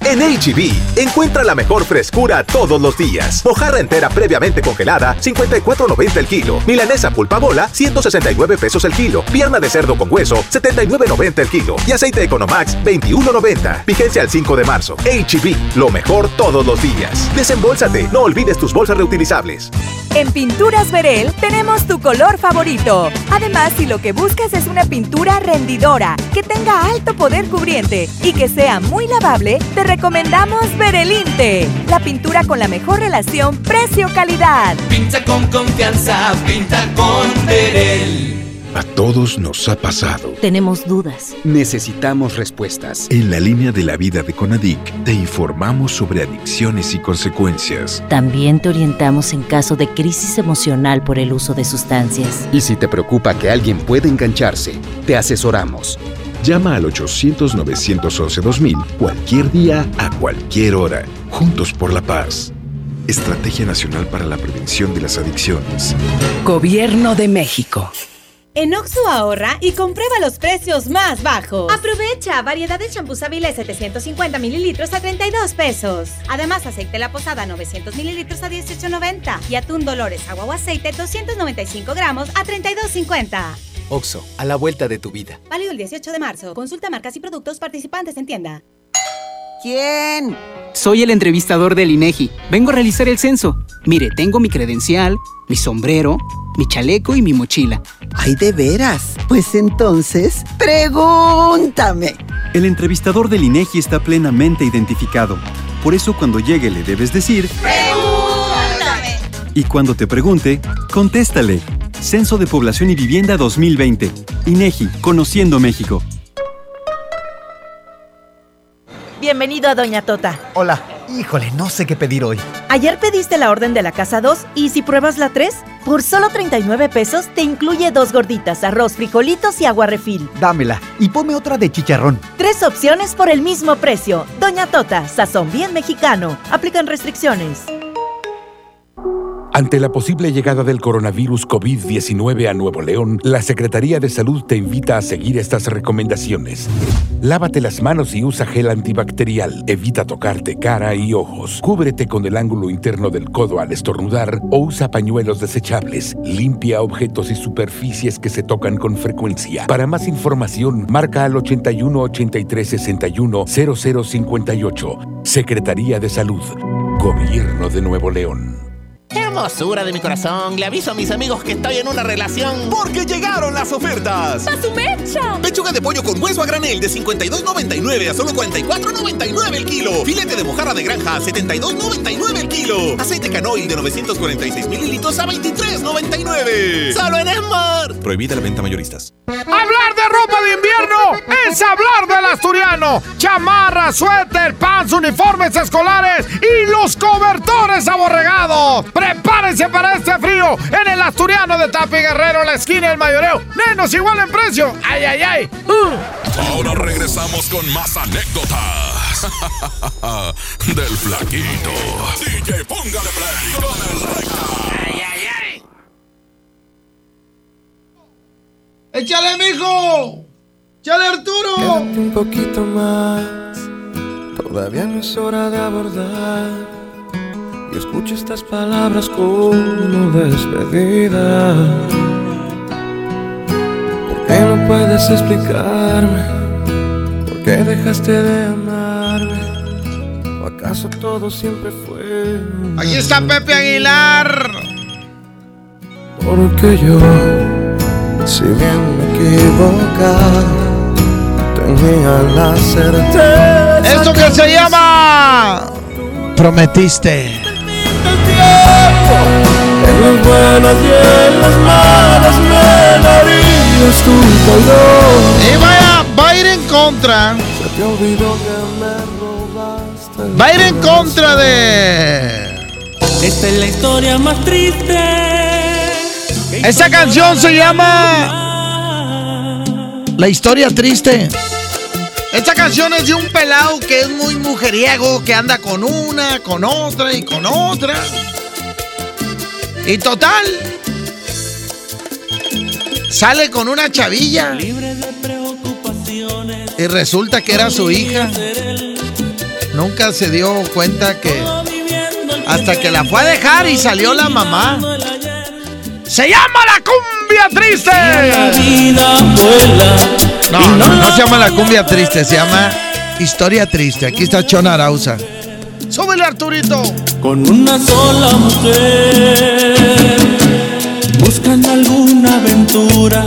En HB, encuentra la mejor frescura todos los días. Mojarra entera previamente congelada, 54.90 el kilo. Milanesa pulpa bola, 169 pesos el kilo. Pierna de cerdo con hueso, 79.90 el kilo. Y aceite Economax, 21.90. Vigencia al 5 de marzo. HB, lo mejor todos los días. Desembolsate, no olvides tus bolsas reutilizables. En Pinturas Verel tenemos tu color favorito. Además, si lo que buscas es una pintura rendidora, que tenga alto poder cubriente y que sea muy lavable, te recomendamos Verelinte, la pintura con la mejor relación precio-calidad. Pinta con confianza, pinta con Verel. A todos nos ha pasado. Tenemos dudas. Necesitamos respuestas. En la línea de la vida de Conadic te informamos sobre adicciones y consecuencias. También te orientamos en caso de crisis emocional por el uso de sustancias. Y si te preocupa que alguien pueda engancharse, te asesoramos. Llama al 800-911-2000 cualquier día, a cualquier hora. Juntos por la paz. Estrategia Nacional para la Prevención de las Adicciones. Gobierno de México. En Oxo ahorra y comprueba los precios más bajos. Aprovecha variedad de champús Avilés 750 mililitros a 32 pesos. Además, aceite La Posada 900 mililitros a 18.90 y atún Dolores agua o aceite 295 gramos a 32.50. Oxo, a la vuelta de tu vida. Válido el 18 de marzo. Consulta marcas y productos participantes en tienda. ¿Quién? Soy el entrevistador del INEGI. Vengo a realizar el censo. Mire, tengo mi credencial, mi sombrero, mi chaleco y mi mochila. Ay, de veras. Pues entonces, pregúntame. El entrevistador del INEGI está plenamente identificado. Por eso cuando llegue le debes decir... ¡Pregúntame! Y cuando te pregunte, contéstale. Censo de Población y Vivienda 2020. INEGI, Conociendo México. Bienvenido a Doña Tota. Hola. Híjole, no sé qué pedir hoy. Ayer pediste la orden de la casa 2 y si pruebas la 3, por solo 39 pesos te incluye dos gorditas, arroz, frijolitos y agua refil. Dámela y ponme otra de chicharrón. Tres opciones por el mismo precio. Doña Tota, sazón bien mexicano. Aplican restricciones. Ante la posible llegada del coronavirus COVID-19 a Nuevo León, la Secretaría de Salud te invita a seguir estas recomendaciones. Lávate las manos y usa gel antibacterial. Evita tocarte cara y ojos. Cúbrete con el ángulo interno del codo al estornudar o usa pañuelos desechables. Limpia objetos y superficies que se tocan con frecuencia. Para más información, marca al 81 83 61 0058. Secretaría de Salud. Gobierno de Nuevo León. Hermosura de mi corazón, le aviso a mis amigos que estoy en una relación. Porque llegaron las ofertas. ¡A su mecha! Pechuga de pollo con hueso a granel de 52.99 a solo 44.99 el kilo. Filete de mojarra de granja a 72.99 el kilo. Aceite canoil de 946 mililitros a 23.99. Solo en Smart. Prohibida la venta mayoristas. Hablar de ropa de invierno es hablar del asturiano. Chamarra, suéter, pants, uniformes escolares y los cobertores aborregados. Prepárense para este frío en el asturiano de Tapi Guerrero, la esquina del mayoreo. Menos igual en precio. ¡Ay, ay, ay! Ahora regresamos con más anécdotas del flaquito. DJ, póngale play con el recta. ¡Échale, mijo! ¡Échale, Arturo! Quédate un poquito más, todavía no es hora de abordar. Y escucho estas palabras como despedida. ¿Por qué no puedes explicarme? ¿Por qué dejaste de amarme? ¿O acaso todo siempre fue? Ahí está Pepe Aguilar. Porque yo, si bien me equivocaba, tenía la certeza. Esto que se llama. Prometiste. En las buenas y en las malas me darías tu calor. Y vaya, va a ir en contra. Se te olvidó que me robaste. Va a ir en contra de. Esta es la historia más triste. Esta canción se llama. La historia triste. Esta canción es de un pelado que es muy mujeriego, que anda con una, con otra y con otra. Y total. Sale con una chavilla. Y resulta que era su hija. Nunca se dio cuenta que. Hasta que la fue a dejar y salió la mamá. ¡Se llama la cumbia triste! No, no, no se llama la cumbia triste, se llama Historia Triste. Aquí está Chona Arauza. ¡Súbele, Arturito! Con una sola mujer buscan alguna aventura.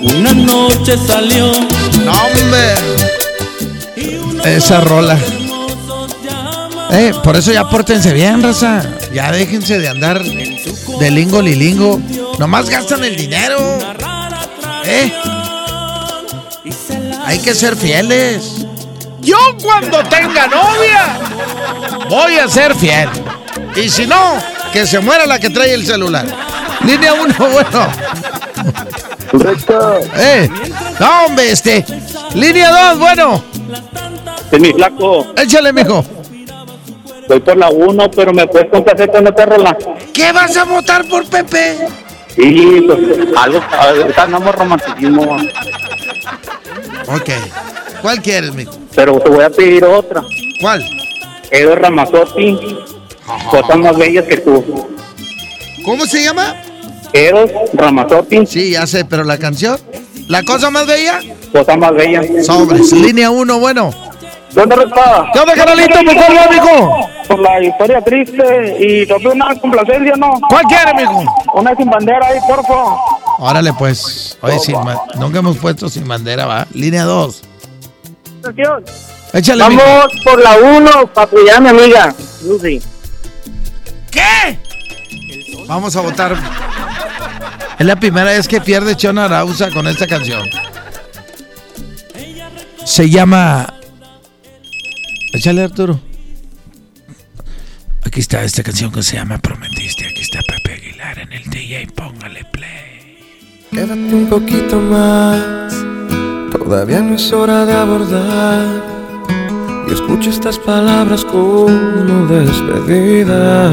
Una noche salió. No, hombre. Esa rola. Eh, por eso ya pórtense bien, raza. Ya déjense de andar de lingo lilingo. Nomás gastan el dinero. Eh. Hay que ser fieles. Yo cuando tenga novia voy a ser fiel. Y si no, que se muera la que trae el celular. Línea 1, bueno. Correcto. Eh. No, hombre, este. Línea 2, bueno. Es mi flaco. Échale, mijo. Voy por la 1, pero me puedes complacer con esta rola. ¿Qué vas a votar por Pepe? Sí, pues algo, ahorita andamos romanticismo. Ok. ¿Cuál quieres, mijo? Pero te voy a pedir otra. ¿Cuál? Edo Ramazotti, cosas más bellas que tú. ¿Cómo se llama? Eros Ramazotti, Sí, ya sé, pero la canción. ¿La cosa más bella? cosas más bellas. Sobres. Línea 1, bueno. ¿Dónde está? ¿Qué onda, carnalito? ¿Por cuál va, mijo? Por la historia triste y tope una complacencia, ¿no? ¿Cuál quiere, mijo? Una sin bandera ahí, por favor. Órale, pues. Oye, sin ma- nunca hemos puesto sin bandera, va. Línea 2. Échale, Vamos mijo. por la 1 para apoyar a mi amiga, Lucy. ¿Qué? Vamos a votar. Es la primera vez que pierde Chona Arauza con esta canción. Se llama. Échale, Arturo. Aquí está esta canción que se llama Prometiste. Aquí está Pepe Aguilar en el DJ. Póngale play. Quédate un poquito más, todavía no es hora de abordar. Y escucha estas palabras como despedida.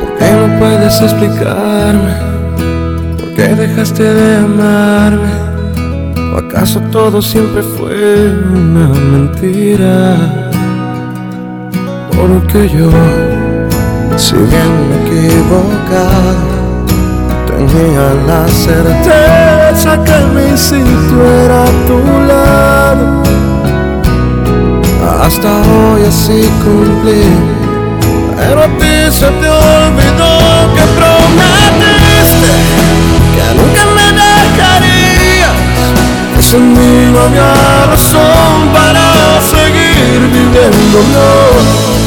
¿Por qué no puedes explicarme? ¿Por qué dejaste de amarme? ¿O acaso todo siempre fue una mentira? Porque yo, si bien me equivocaba, Tenía la certeza que mi sitio era a tu lado. Hasta hoy así cumplí. Pero a ti se te olvidó que prometiste que nunca me dejarías. Que sin no había razón para seguir viviendo. No,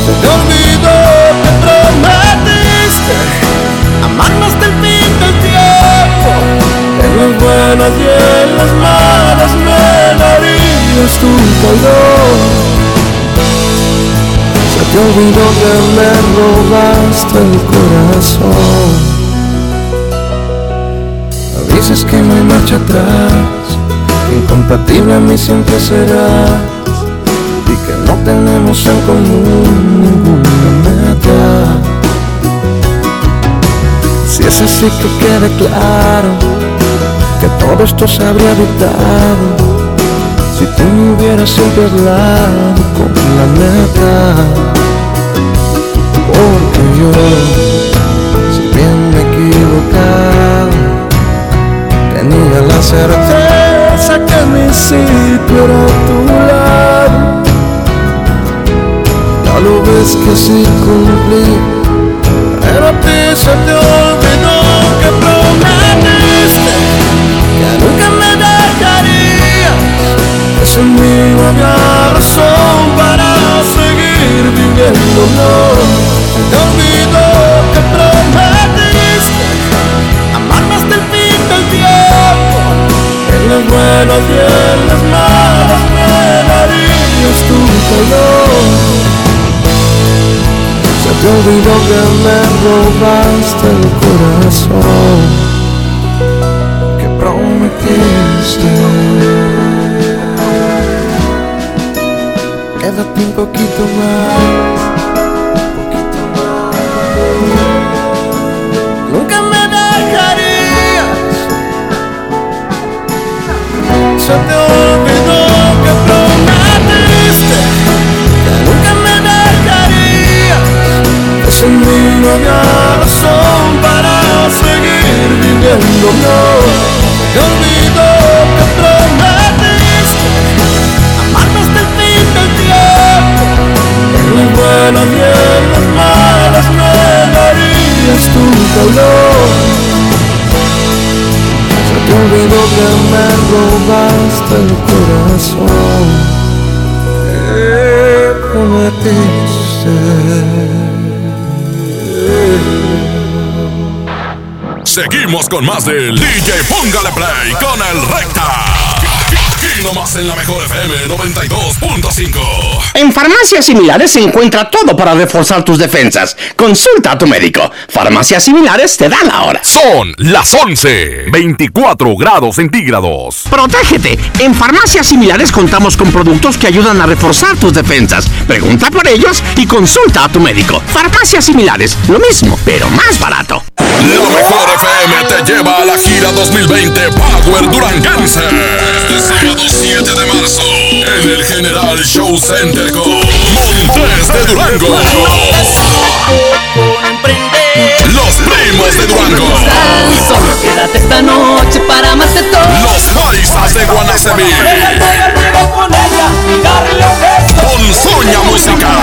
se te olvidó que prometiste amarme hasta el buenas y en las malas me darías tu calor. Se te olvidó que me robaste el corazón. Dices que no hay marcha atrás, incompatible a mí siempre serás y que no tenemos en común ninguna meta. Si es así que quede claro todo esto se habría evitado si tú me hubieras siempre hablado con la neta. Porque yo, si bien me he equivocado, tenía la certeza que mi sitio era tu lado. Ya lo ves que sí cumplí pero a ti se te olvidó No había razón para seguir viviendo. No, te olvidó que prometiste amarme hasta el fin del tiempo. En las buenas y en las malas me darías tu calor. Se te que me robaste el corazón que prometiste. Quédate un poquito más, un poquito más. Nunca me dejarías. Se te olvidó que prometiste que nunca me dejarías. Es un mundo de razón para seguir viviendo. No, buenas y en las malas me darías tu calor. Se te olvidó que me robaste el corazón. Que prometiste. Seguimos con más del DJ Póngale Play con el Recta. Nomás en la mejor FM 92.5. En farmacias similares se encuentra todo para reforzar tus defensas. Consulta a tu médico. Farmacias similares te dan la hora. Son las 11, 24 grados centígrados. Protégete. En farmacias similares contamos con productos que ayudan a reforzar tus defensas. Pregunta por ellos y consulta a tu médico. Farmacias similares, lo mismo, pero más barato. La mejor FM te lleva a la gira 2020 Power Duranguense. Este sábado 7 de marzo en el General Show Center con Montes de Durango. Los primos de Durango. Solo quédate esta noche para más de todo. Los paisas de Guanacemí. Con Soña Musical.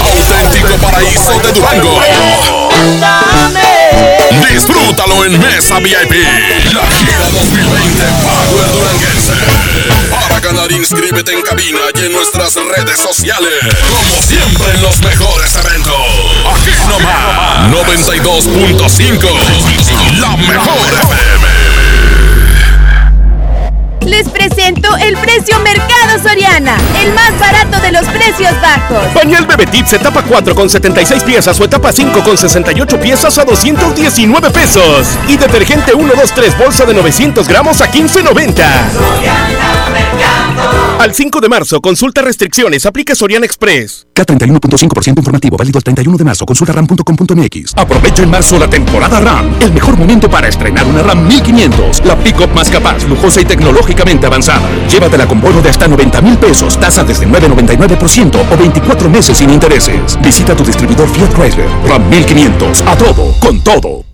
Auténtico paraíso de Durango. En Mesa VIP. La gira 2020 Power Duranguense. Para ganar, inscríbete en cabina y en nuestras redes sociales. Como siempre en los mejores eventos. Aquí nomás. 92.5. La mejor FM. Les presento el precio Mercado Soriana, el más barato de los precios bajos. Pañal Bebetip etapa 4 con 76 piezas o etapa 5 con 68 piezas a 219 pesos. Y detergente 1, 2, 3 bolsa de 900 gramos a 15.90. Al 5 de marzo, consulta restricciones, aplica Soriana Express. K31.5% informativo, válido el 31 de marzo. Consulta ram.com.mx. Aprovecha en marzo la temporada RAM. El mejor momento para estrenar una RAM 1500. La pick-up más capaz, lujosa y tecnológicamente avanzada. Llévatela con bono de hasta 90 mil pesos, tasa desde 9.99% o 24 meses sin intereses. Visita tu distribuidor Fiat Chrysler. RAM 1500. A todo, con todo.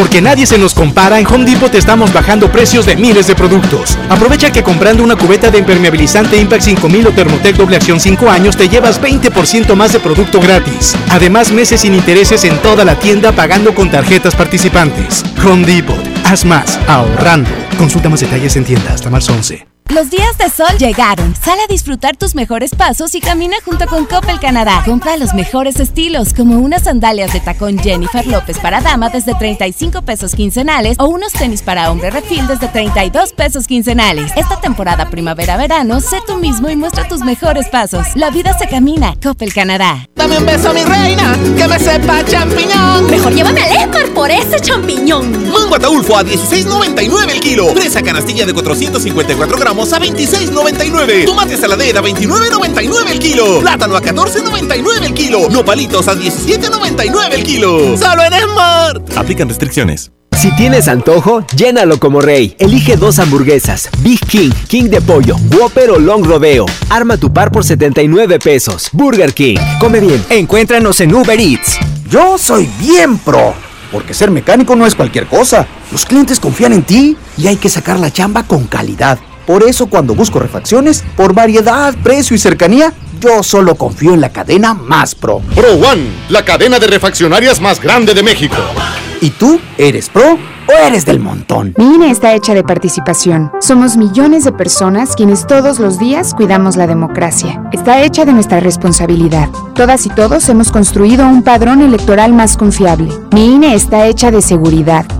Porque nadie se nos compara, en Home Depot estamos bajando precios de miles de productos. Aprovecha que comprando una cubeta de impermeabilizante Impact 5000 o Thermotec doble acción 5 años te llevas 20% más de producto gratis. Además, meses sin intereses en toda la tienda pagando con tarjetas participantes. Home Depot, haz más, ahorrando. Consulta más detalles en tienda hasta marzo 11. Los días de sol llegaron. Sal a disfrutar tus mejores pasos y camina junto con Coppel Canadá. Compra los mejores estilos, como unas sandalias de tacón Jennifer López para dama desde 35 pesos quincenales o unos tenis para hombre refil desde 32 pesos quincenales. Esta temporada primavera-verano, sé tú mismo y muestra tus mejores pasos. La vida se camina. Coppel Canadá. Dame un beso, mi reina, que me sepa champiñón. Mejor llévame al Esmar por ese champiñón. Mango ataulfo a 16.99 el kilo. Fresa canastilla de 454 gramos a 26.99. Tomate saladera a 29.99 el kilo. Plátano a 14.99 el kilo. Nopalitos a 17.99 el kilo. Solo en Smart. Aplican restricciones. Si tienes antojo, llénalo como rey. Elige dos hamburguesas, Big King, King de pollo, Whopper o Long Rodeo. Arma tu par por 79 pesos. Burger King. Come bien. Encuéntranos en Uber Eats. Yo soy bien pro, porque ser mecánico no es cualquier cosa. Los clientes confían en ti y hay que sacar la chamba con calidad. Por eso cuando busco refacciones, por variedad, precio y cercanía, yo solo confío en la cadena más pro. Pro One, la cadena de refaccionarias más grande de México. ¿Y tú eres pro o eres del montón? Mi INE está hecha de participación. Somos millones de personas quienes todos los días cuidamos la democracia. Está hecha de nuestra responsabilidad. Todas y todos hemos construido un padrón electoral más confiable. Mi INE está hecha de seguridad.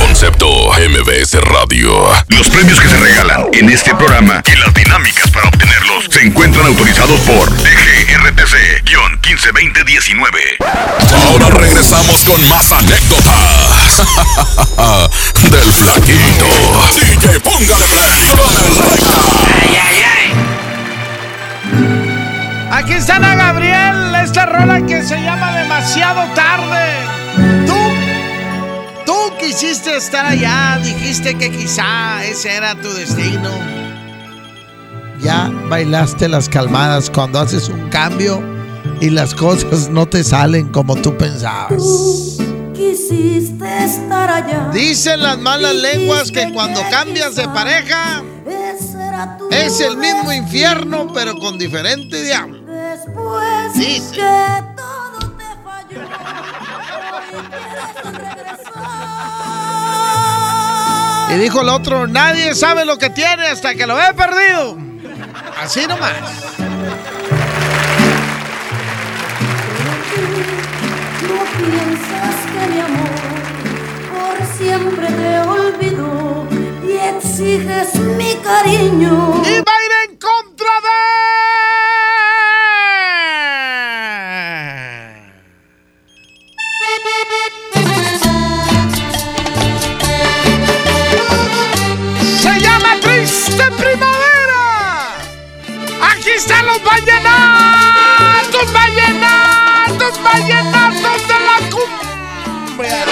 MBS Radio. Los premios que se regalan en este programa y las dinámicas para obtenerlos se encuentran autorizados por DGRTC-152019. Ahora regresamos con más anécdotas del flaquito. DJ, póngale play Ay, ay, ay. Aquí está Ana Gabriel, esta rola que se llama Demasiado tarde. Tú quisiste estar allá, dijiste que quizá ese era tu destino. Ya bailaste las calmadas cuando haces un cambio y las cosas no te salen como tú pensabas. Quisiste estar allá. Dicen las malas lenguas que cuando cambias de pareja es el mismo infierno pero con diferente diablo. Después Dice. que todo te falló. Y dijo el otro, nadie sabe lo que tiene hasta que lo ve perdido. Así nomás. No piensas que mi amor por siempre te olvidó y exiges mi cariño. Y va a ir en contra de. Están los vallenatos, vallenatos, vallenatos de la cumbia.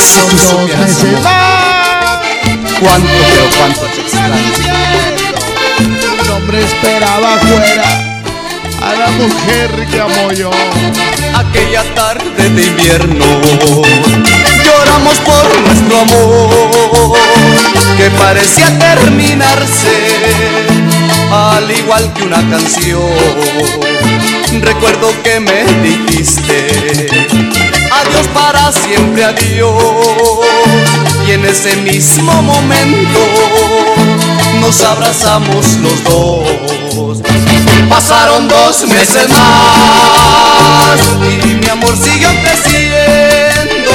Son dos meses. ¿Cuánto, pero cuánto te extraño? Un hombre esperaba afuera a la mujer que amó yo. Aquella tarde de invierno lloramos por nuestro amor que parecía terminarse al igual que una canción. Recuerdo que me dijiste adiós para siempre, adiós. Y en ese mismo momento nos abrazamos los dos. Pasaron dos meses más y mi amor siguió creciendo.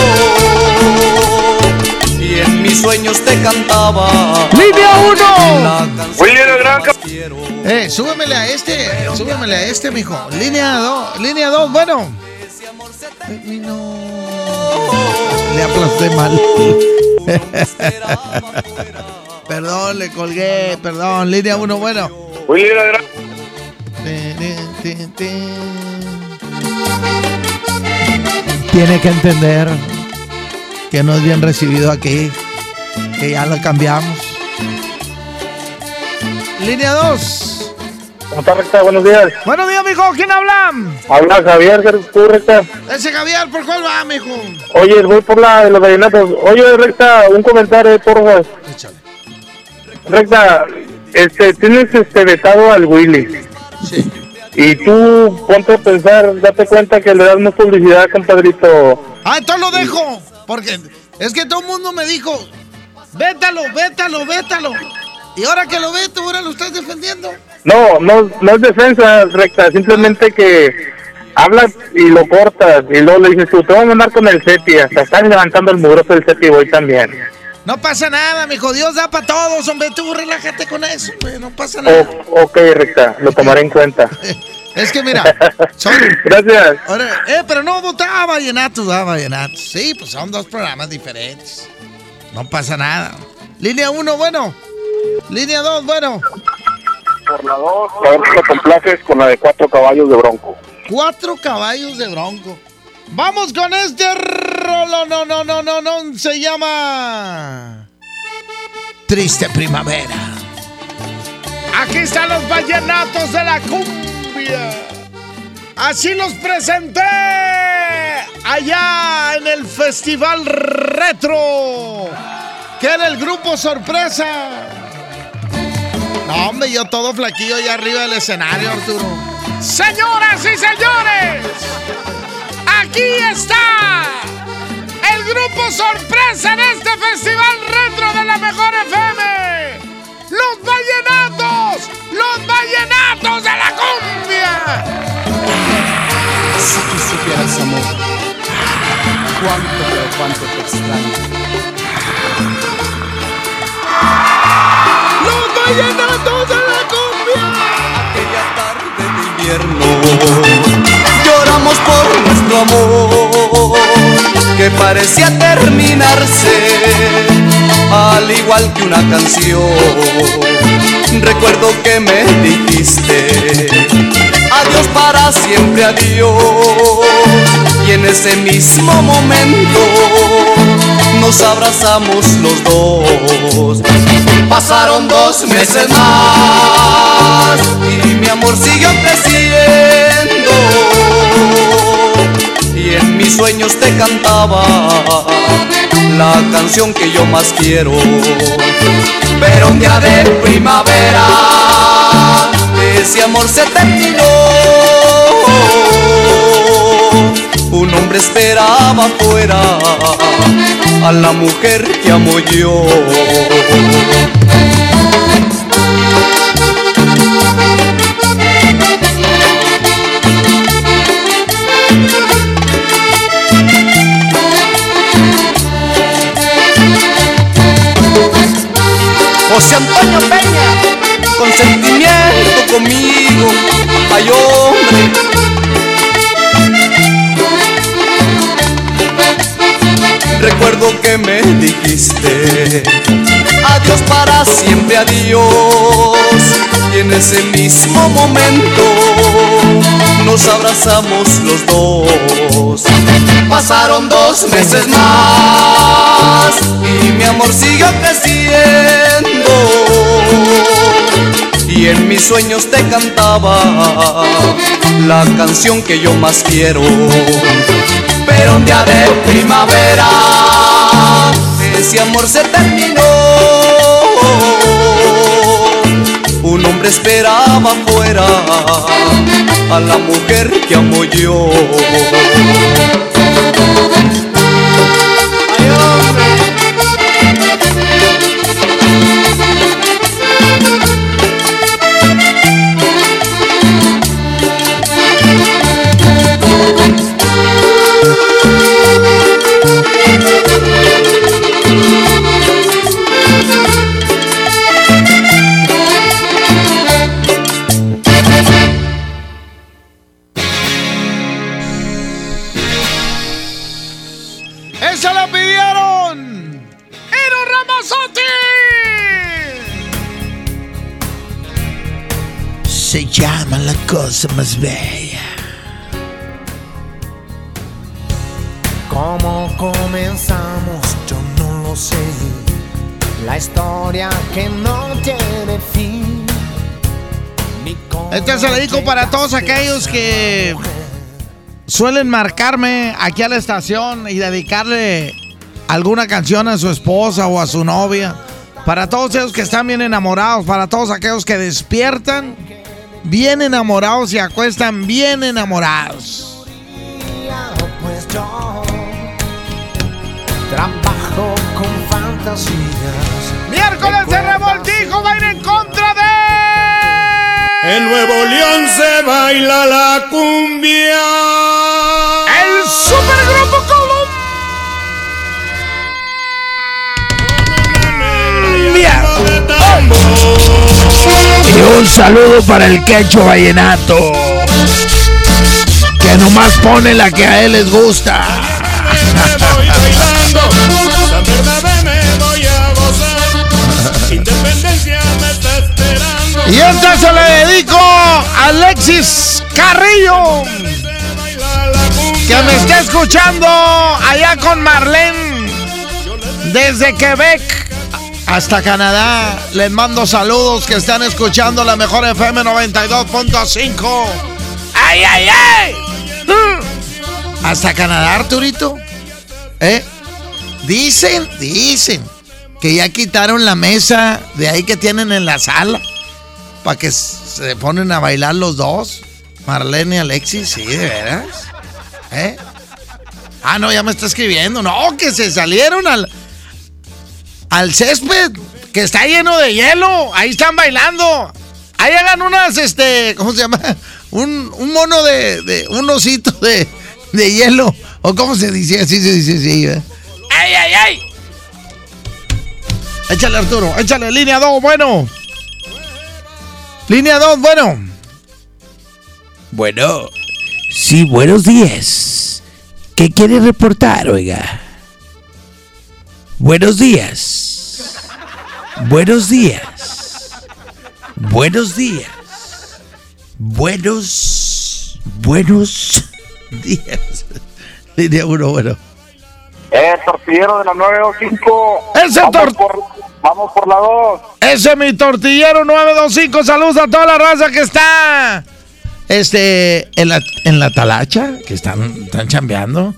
Y en mis sueños te cantaba. ¡Línea La uno! canción Eh, súbemele a este, súbemele a este, mijo. Línea 2, línea 2, bueno. Le aplasté mal. perdón, le colgué, perdón. Línea 1, bueno. Tiene que entender que no es bien recibido aquí, que ya lo cambiamos. Línea 2. ¿Cómo está, Recta? Buenos días. Buenos días, mijo. ¿Quién habla? Habla Javier, tú, Recta. Ese Javier, ¿por cuál va, mijo? Oye, voy por la de los vallenatos. Oye, Recta, un comentario, por favor. Recta, este, tienes este vetado al Willy. Sí. Y tú, ponte a pensar, date cuenta que le das más publicidad, compadrito. Ah, entonces lo dejo. Porque es que todo el mundo me dijo, vétalo, vétalo, vétalo. Y ahora que lo veto, ahora lo estás defendiendo. No, no, no es defensa, Recta, simplemente que hablas y lo cortas. Y luego le dices, tú te vas a mandar con el SETI. Hasta están levantando el muro del SETI voy también. No pasa nada, mijo. Dios da para todos, hombre. Tú relájate con eso, hombre. No pasa nada. O- ok, Recta, lo tomaré en cuenta. Es que mira, son... Gracias. Ahora, eh, pero no votaba vallenatos, ah, vallenatos. Sí, pues son dos programas diferentes. No pasa nada. Línea 1, bueno. Línea 2, bueno. Por la 2, a ver si te complaces con la de cuatro caballos de bronco. Cuatro caballos de bronco. Vamos con este rolo. No, no, no, no, no. Se llama. Triste primavera. Aquí están los vallenatos de la cumbia. Así los presenté allá en el Festival Retro. Que era el grupo sorpresa. No, hombre, yo todo flaquillo allá arriba del escenario, Arturo. Señoras y señores, aquí está el grupo sorpresa en este festival retro de la mejor FM. Los vallenatos, los vallenatos de la cumbia. Si tú supieras, amor, cuánto, pero cuánto te extraño. ¡Los vallenatos de la cumbia! Aquella tarde de invierno por nuestro amor que parecía terminarse al igual que una canción. Recuerdo que me dijiste adiós para siempre, adiós. Y en ese mismo momento nos abrazamos los dos. Pasaron dos meses más y mi amor siguió creciendo. Y en mis sueños te cantaba la canción que yo más quiero. Pero un día de primavera ese amor se terminó. Un hombre esperaba afuera a la mujer que amo yo. José Antonio Peña, con sentimiento conmigo, ay hombre. Recuerdo que me dijiste adiós para siempre, adiós. Y en ese mismo momento nos abrazamos los dos. Pasaron dos meses más y mi amor siguió creciendo. Y en mis sueños te cantaba la canción que yo más quiero. Pero un día de primavera ese amor se terminó. Un hombre esperaba afuera a la mujer que amo yo. Más bella. ¿Cómo comenzamos? Yo no lo sé. La historia que no tiene fin. Este se lo dedico para todos aquellos que suelen marcarme aquí a la estación y dedicarle alguna canción a su esposa o a su novia. Para todos ellos que están bien enamorados, para todos aquellos que despiertan bien enamorados y acuestan bien enamorados. Pues yo trabajo con fantasías. Miércoles de revoltijo va a ir en contra de. En Nuevo León se baila la cumbia. El supergrupo Colombia. Y un saludo para el quecho vallenato. Que nomás pone la que a él les gusta. Y esta se le dedico a Alexis Carrillo. Que me está escuchando allá con Marlene. Desde Quebec hasta Canadá. Les mando saludos que están escuchando la mejor FM 92.5. ¡Ay, ay, ay! Mm. Hasta Canadá, Arturito. ¿Eh? Dicen, dicen que ya quitaron la mesa de ahí que tienen en la sala. Para que se ponen a bailar los dos. Marlene y Alexis, sí, de veras. ¿Eh? Ah, no, ya me está escribiendo. No, que se salieron al, al césped, que está lleno de hielo. Ahí están bailando. Ahí hagan unas, este, ¿cómo se llama? Un, un mono de, de un osito de, de hielo ¿O cómo se dice? Así se dice, sí. ¿eh? ¡Ay, ay, ay! Échale, Arturo. Échale, línea 2, bueno. Línea 2, bueno. Bueno, sí, buenos días. ¿Qué quiere reportar, oiga? Buenos días. Buenos días. Buenos días. Buenos. Buenos días. Línea 1, bueno. Eh, tortillero de la 925. Ese vamos por, vamos por la 2. Ese es mi tortillero 925. Saludos a toda la raza que está este, en, la, en la talacha, que están, están chambeando.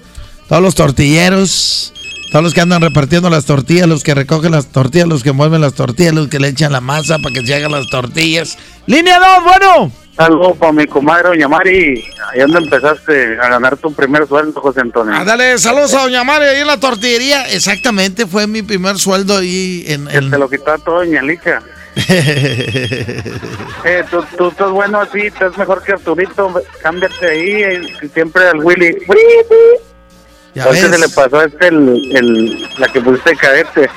Todos los tortilleros, todos los que andan repartiendo las tortillas, los que recogen las tortillas, los que mueven las tortillas, los que le echan la masa para que se hagan las tortillas. Línea 2, bueno. Saludos para mi comadre Doña Mari. Ahí donde empezaste a ganar tu primer sueldo, José Antonio. Ah, dale, saludos a Doña María ahí en la tortillería. Exactamente, fue mi primer sueldo ahí en... En- te lo quitó todo Doña Licha. Eh, tú, tú estás bueno así, estás mejor que Arturito. Cámbiate ahí, eh, siempre al Willy. Ya ¿Cuál que ves. se le pasó a este el, el, la que pusiste cadete?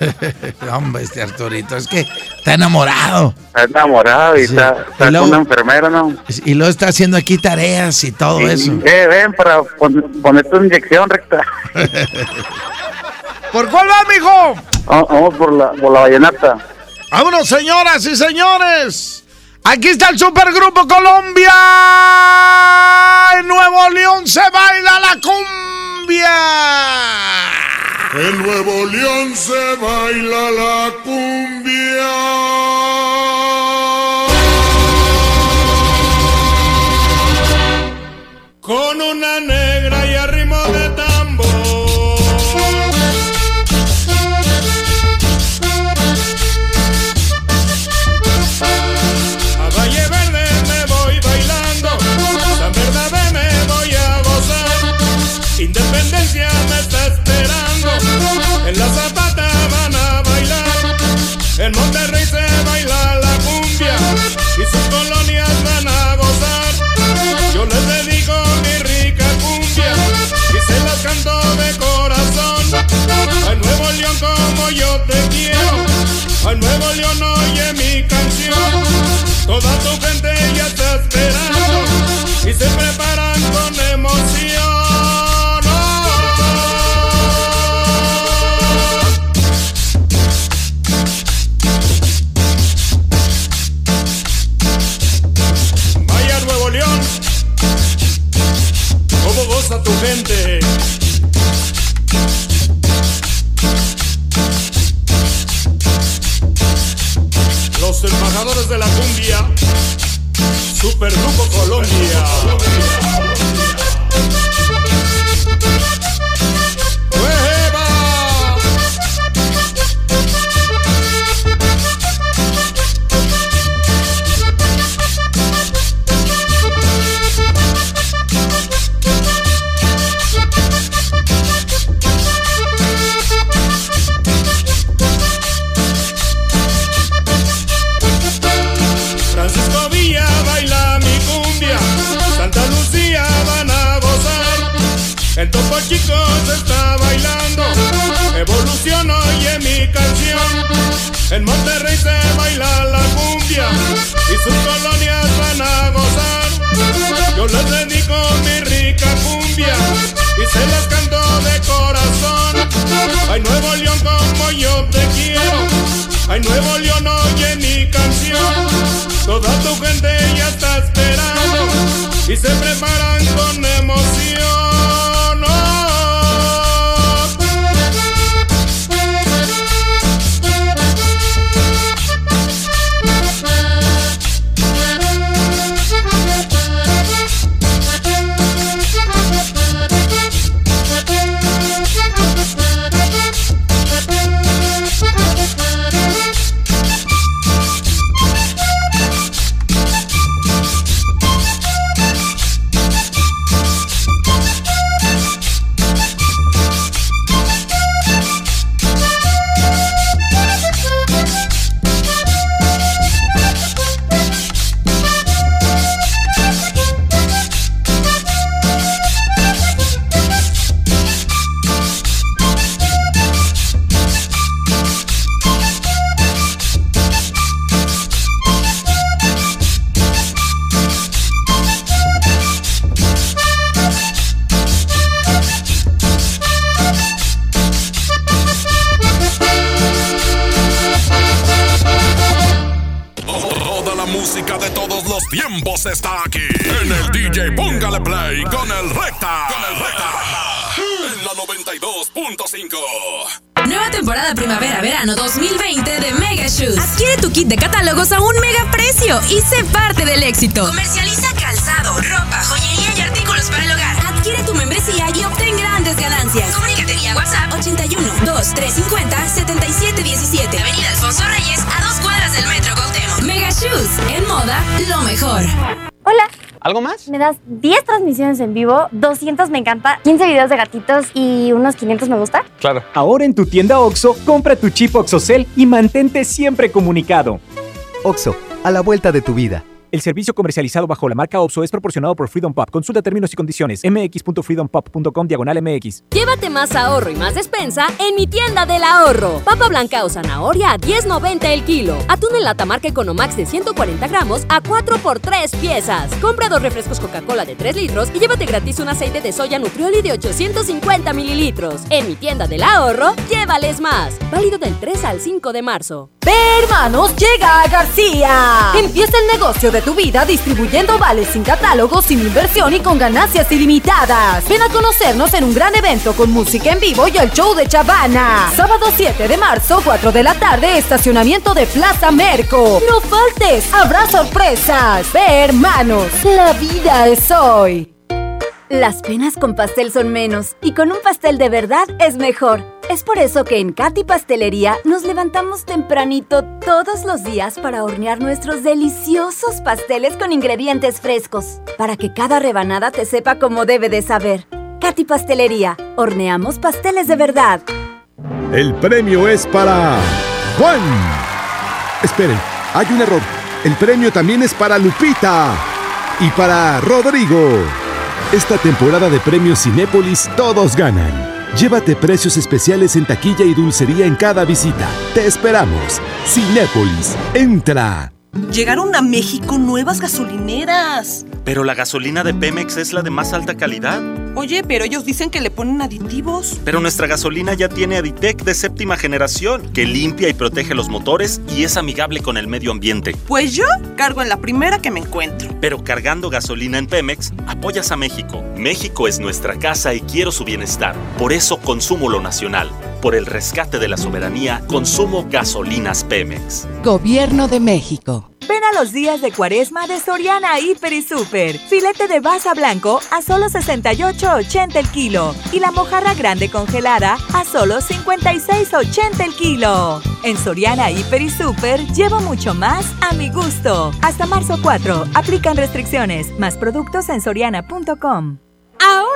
Hombre, este Arturito, es que está enamorado. Está enamorado y Sí. está, está Y luego- con una enfermera, ¿no? Y lo está haciendo aquí tareas y todo eso. Eh, ven para pon- ponerte una inyección recta. ¿Por cuál va, mijo? Vamos vamos por la, por la vallenata. Vámonos, señoras y señores. Aquí está el Supergrupo Colombia. En Nuevo León se baila la cumbia. En Nuevo León se baila la cumbia. Con una León como yo te quiero, a Nuevo León oye mi canción. Toda tu gente ya está esperando y se preparan con emoción. Vaya Nuevo León, cómo goza tu gente. Embajadores de la cumbia, Supergrupo Colombia. En Topo Chico se está bailando, Evolución oye mi canción, en Monterrey se baila la cumbia y sus colonias van a gozar. Yo les dedico mi rica cumbia y se las canto de corazón. Ay Nuevo León como yo te quiero, ay Nuevo León oye mi canción. Toda tu gente ya está esperando y se preparan con emoción. Me das 10 transmisiones en vivo, 200 me encanta, 15 videos de gatitos y unos 500 me gusta. Claro. Ahora en tu tienda OXO, compra tu chip OXOCEL y mantente siempre comunicado. OXO, a la vuelta de tu vida. El servicio comercializado bajo la marca OPSO es proporcionado por Freedom Pop. Consulta términos y condiciones. mx.freedompop.com diagonal mx. Llévate más ahorro y más despensa en mi tienda del ahorro. Papa blanca o zanahoria a 10.90 el kilo. Atún en lata marca Economax de 140 gramos a 4 por 3 piezas. Compra dos refrescos Coca-Cola de 3 litros y llévate gratis un aceite de soya Nutrioli de 850 mililitros. En mi tienda del ahorro, llévales más. Válido del 3 al 5 de marzo. Ve hermanos, llega a García. Empieza el negocio de tu vida distribuyendo vales sin catálogo, sin inversión y con ganancias ilimitadas. Ven a conocernos en un gran evento con música en vivo y el show de Chavana. Sábado 7 de marzo, 4 de la tarde, estacionamiento de Plaza Merco. No faltes, habrá sorpresas. Ve hermanos, la vida es hoy. Las penas con pastel son menos y con un pastel de verdad es mejor. Es por eso que en Katy Pastelería nos levantamos tempranito todos los días para hornear nuestros deliciosos pasteles con ingredientes frescos, para que cada rebanada te sepa como debe de saber. Katy Pastelería, horneamos pasteles de verdad. El premio es para Juan. Esperen, hay un error. El premio también es para Lupita y para Rodrigo. Esta temporada de premios Cinépolis todos ganan. Llévate precios especiales en taquilla y dulcería en cada visita. Te esperamos. Cinépolis, entra. Llegaron a México nuevas gasolineras. Pero la gasolina de Pemex es la de más alta calidad. Oye, pero ellos dicen que le ponen aditivos. Pero nuestra gasolina ya tiene Aditec de séptima generación, que limpia y protege los motores y es amigable con el medio ambiente. Pues yo cargo en la primera que me encuentro. Pero cargando gasolina en Pemex, apoyas a México. México es nuestra casa y quiero su bienestar. Por eso consumo lo nacional. Por el rescate de la soberanía, consumo gasolinas Pemex. Gobierno de México. Ven a los días de cuaresma de Soriana Hiper y Super. Filete de baza blanco a solo 68.80 el kilo. Y la mojarra grande congelada a solo 56.80 el kilo. En Soriana Hiper y Super llevo mucho más a mi gusto. Hasta marzo 4. Aplican restricciones. Más productos en soriana.com.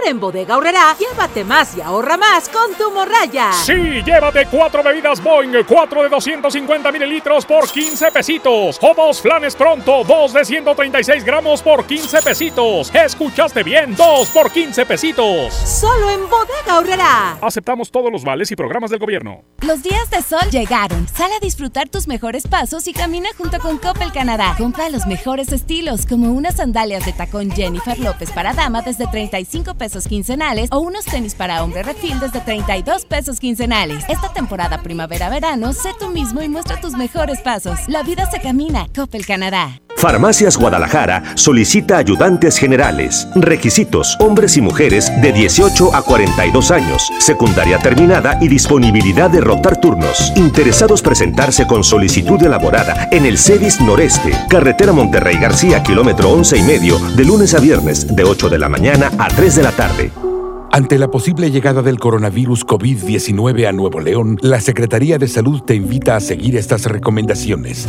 Ahora en Bodega Aurrera, llévate más y ahorra más con tu morraya. Sí, llévate cuatro bebidas Boeing, cuatro de 250 mililitros por 15 pesitos. O dos flanes pronto, dos de 136 gramos por 15 pesitos. Escuchaste bien, dos por 15 pesitos. Solo en Bodega Aurrera. Aceptamos todos los vales y programas del gobierno. Los días de sol llegaron. Sale a disfrutar tus mejores pasos y camina junto con Coppel Canadá. Compra los mejores estilos, como unas sandalias de tacón Jennifer López para dama desde 35 pesos quincenales o unos tenis para hombre refil desde 32 pesos quincenales. Esta temporada primavera-verano, sé tú mismo y muestra tus mejores pasos. La vida se camina. Coppel Canadá. Farmacias Guadalajara solicita ayudantes generales. Requisitos: hombres y mujeres de 18 a 42 años, secundaria terminada y disponibilidad de rotar turnos. Interesados presentarse con solicitud elaborada en el CEDIS Noreste, carretera Monterrey García, kilómetro 11 y medio, de lunes a viernes, de 8 de la mañana a 3 de la tarde. Ante la posible llegada del coronavirus COVID-19 a Nuevo León, la Secretaría de Salud te invita a seguir estas recomendaciones.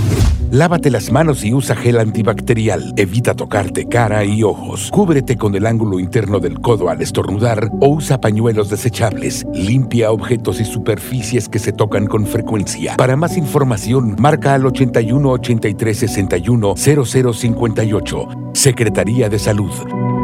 Lávate las manos y usa gel antibacterial. Evita tocarte cara y ojos. Cúbrete con el ángulo interno del codo al estornudar o usa pañuelos desechables. Limpia objetos y superficies que se tocan con frecuencia. Para más información, marca al 81 83 61 0058. Secretaría de Salud.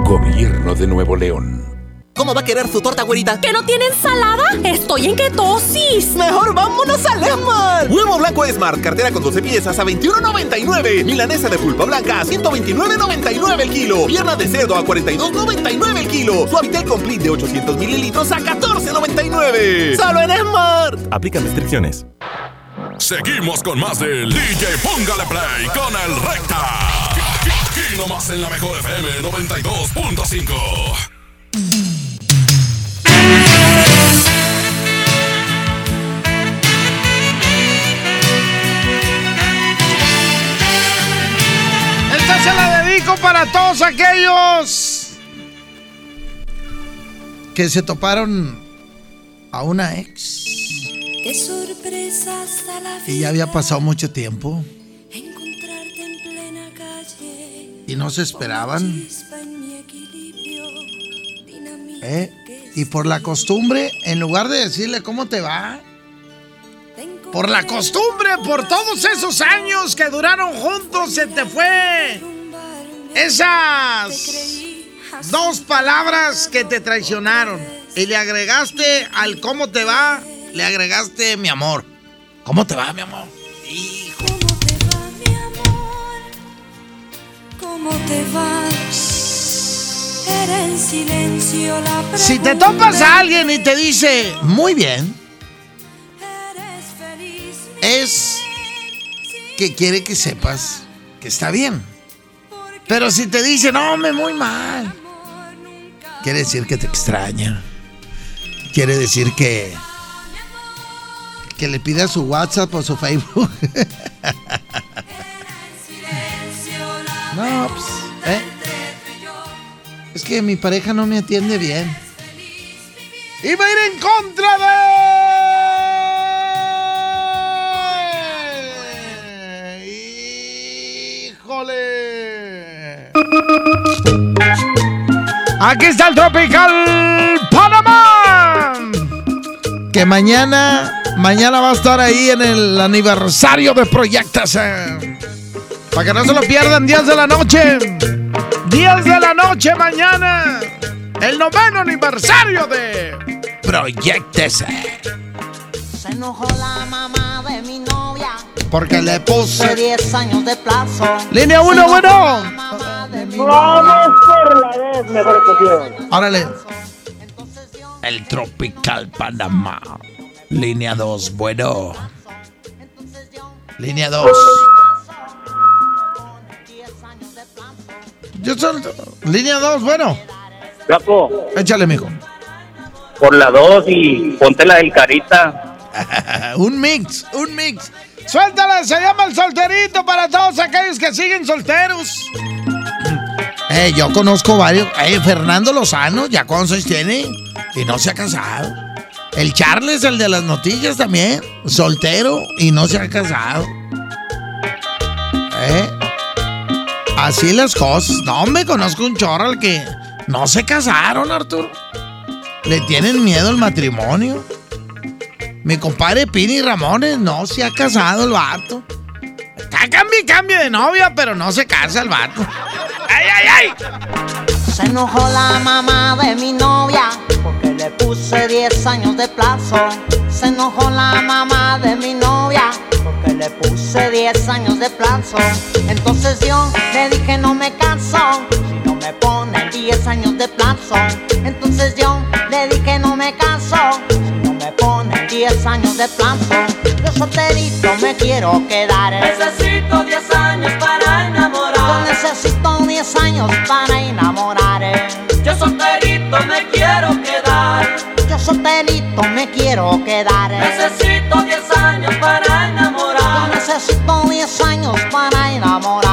Gobierno de Nuevo León. ¿Cómo va a querer su torta, güerita? ¿Que no tiene ensalada? ¡Estoy en ketosis! ¡Mejor vámonos al Esmar! Huevo blanco Esmar, cartera con 12 piezas a 21.99. Milanesa de pulpa blanca a 129.99 el kilo. Pierna de cerdo a 42.99 el kilo. Suavitel Complete de 800 mililitros a 14.99. ¡Solo en Esmar! Aplican restricciones. Seguimos con más del DJ Póngale Play con el Recta. nomás en la mejor FM 92.5. se la dedico para todos aquellos que se toparon a una ex. Qué la y ya había pasado mucho tiempo. Encontrarte en plena calle. y no se esperaban. ¿eh? Y por la costumbre, en lugar de decirle cómo te va, por la costumbre, por todos esos años que duraron juntos, se te fue esas dos palabras que te traicionaron. Y le agregaste al cómo te va, le agregaste mi amor. ¿Cómo te va, mi amor? ¿Cómo te vas? Era en silencio la pregunta. Si te topas a alguien y te dice, muy bien, es que quiere que sepas que está bien. Pero si te dice, no, me muy mal, quiere decir que te extraña. Quiere decir que que le pida su WhatsApp o su Facebook. no, pues, ¿eh? Es que mi pareja no me atiende bien. Y va a ir en contra de. ¡Híjole! Aquí está el Tropical Panamá. Que mañana, mañana va a estar ahí en el aniversario de Proyectas. Para que no se lo pierdan, 10 de la noche. 10 de la noche mañana. El noveno aniversario de Proyectese. Se enojó la mamá de mi novia. Porque le puse 10 años de plazo. Línea 1, bueno. Vamos por la 2, mejor estación. Órale. El Tropical Panamá. Línea 2, bueno. Línea 2. Yo soy. Línea 2, bueno. Flaco, Échale, mijo. por la 2 y ponte la del carita. un mix, un mix. Suéltala, se llama el solterito para todos aquellos que siguen solteros. Eh, yo conozco varios. Eh, Fernando Lozano, ¿ya cuántos años tiene? Y no se ha casado. El Charles, el de las noticias también, soltero y no se ha casado. Eh, así las cosas. No, me conozco un chorro al que no se casaron, Arturo. Le tienen miedo al matrimonio. Mi compadre Pini Ramones no se ha casado el vato. Está cambie y cambie de novia, pero no se casa el vato. ¡Ay, ay, ay! Se enojó la mamá de mi novia porque le puse 10 años de plazo. Se enojó la mamá de mi novia porque le puse 10 años de plazo. Entonces yo le dije no me caso si no me pone 10 años de plazo. Entonces yo le dije no me caso si no me pone 10 años de plazo. Yo solterito me quiero quedar. Necesito 10 años 10 años para enamorar. Yo solterito me quiero quedar. Yo solterito me quiero quedar. Necesito 10 años para enamorar. Yo necesito 10 años para enamorar.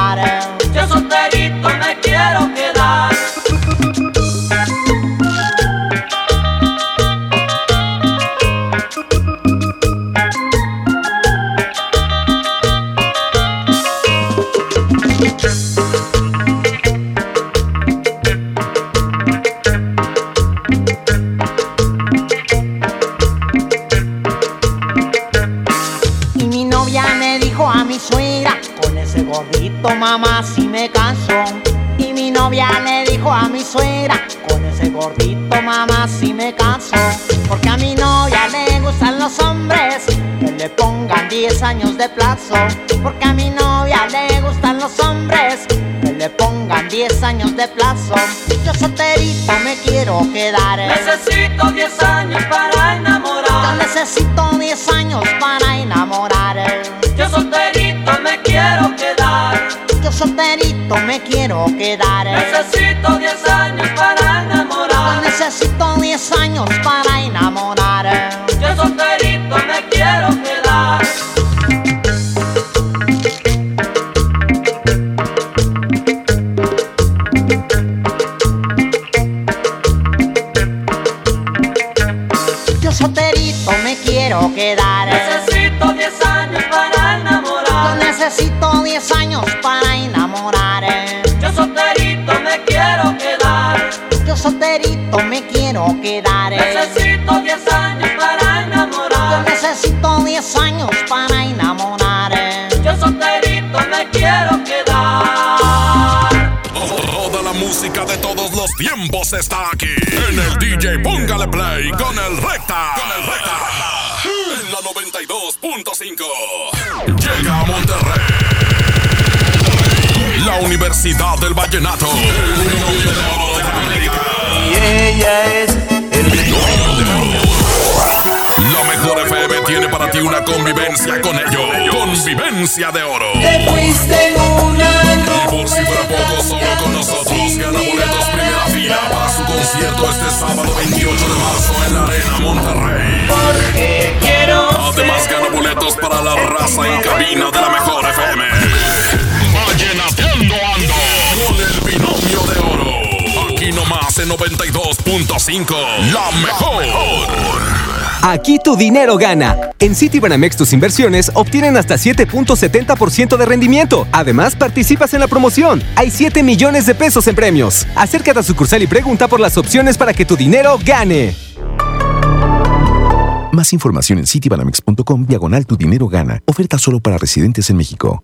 Mamá si me caso. Y mi novia le dijo a mi suegra, con ese gordito mamá si me caso. Porque a mi novia le gustan los hombres que le pongan 10 años de plazo. Porque a mi novia le gustan los hombres que le pongan 10 años de plazo. Yo solterito me quiero quedar. Necesito 10 años para Yo enamorar. necesito 10 años para enamorar. Yo solterito me quiero quedar. Solterito me quiero quedar. Necesito 10 años para enamorar. Necesito 10 años para enamorar. Yo solterito me quiero quedar. Yo solterito me quiero quedar. Necesito 10 años para enamorar. Yo necesito 10 años para me quiero quedar. Necesito 10 años para Yo enamorar. necesito 10 años para enamorar. Yo solterito me quiero quedar. Toda la música de todos los tiempos está aquí. En el DJ Póngale Play con el Recta. Con el Recta. En la 92.5. Llega a Monterrey. La Universidad del Vallenato. Y ella es el La mejor FM tiene para ti una convivencia con ellos. Convivencia de oro. Te fuiste en una Y por si fuera poco, solo con nosotros gana boletos primera fila para su concierto este sábado 28 de marzo en la Arena Monterrey. Porque quiero Además gana boletos para la raza en cabina de la mejor FM. Aquí nomás en 92.5. La mejor. Aquí tu dinero gana. En Citibanamex tus inversiones obtienen hasta 7.70% de rendimiento. Además, participas en la promoción. Hay 7 millones de pesos en premios. Acércate a sucursal y pregunta por las opciones para que tu dinero gane. Más información en citibanamex.com diagonal tu dinero gana. Oferta solo para residentes en México.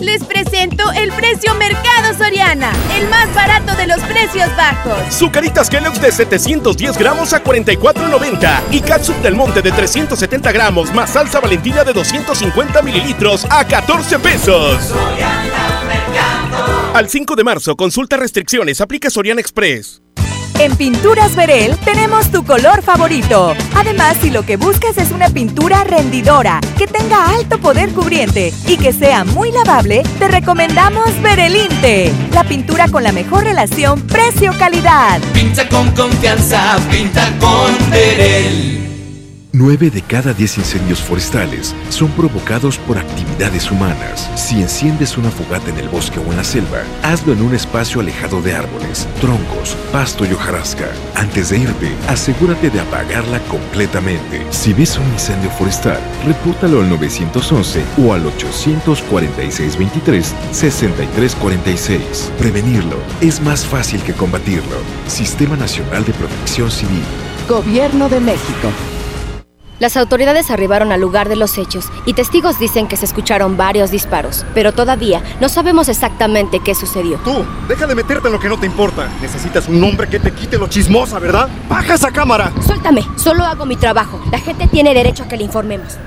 Les presento el precio Mercado Soriana, el más barato de los precios bajos. Zucaritas Kellogg's de 710 gramos a 44.90 y Catsup del Monte de 370 gramos más salsa valentina de 250 mililitros a 14 pesos. Al 5 de marzo, consulta restricciones, aplica Soriana Express. En Pinturas Verel tenemos tu color favorito. Además, si lo que buscas es una pintura rendidora, que tenga alto poder cubriente y que sea muy lavable, te recomendamos Verelinte, la pintura con la mejor relación precio-calidad. Pinta con confianza, pinta con Verel. 9 de cada 10 incendios forestales son provocados por actividades humanas. Si enciendes una fogata en el bosque o en la selva, hazlo en un espacio alejado de árboles, troncos, pasto y hojarasca. Antes de irte, asegúrate de apagarla completamente. Si ves un incendio forestal, repórtalo al 911 o al 846-23-6346. Prevenirlo es más fácil que combatirlo. Sistema Nacional de Protección Civil. Gobierno de México. Las autoridades arribaron al lugar de los hechos y testigos dicen que se escucharon varios disparos, pero todavía no sabemos exactamente qué sucedió. Tú, deja de meterte en lo que no te importa. Necesitas un hombre que te quite lo chismosa, ¿verdad? ¡Baja esa cámara! Suéltame, solo hago mi trabajo. La gente tiene derecho a que le informemos.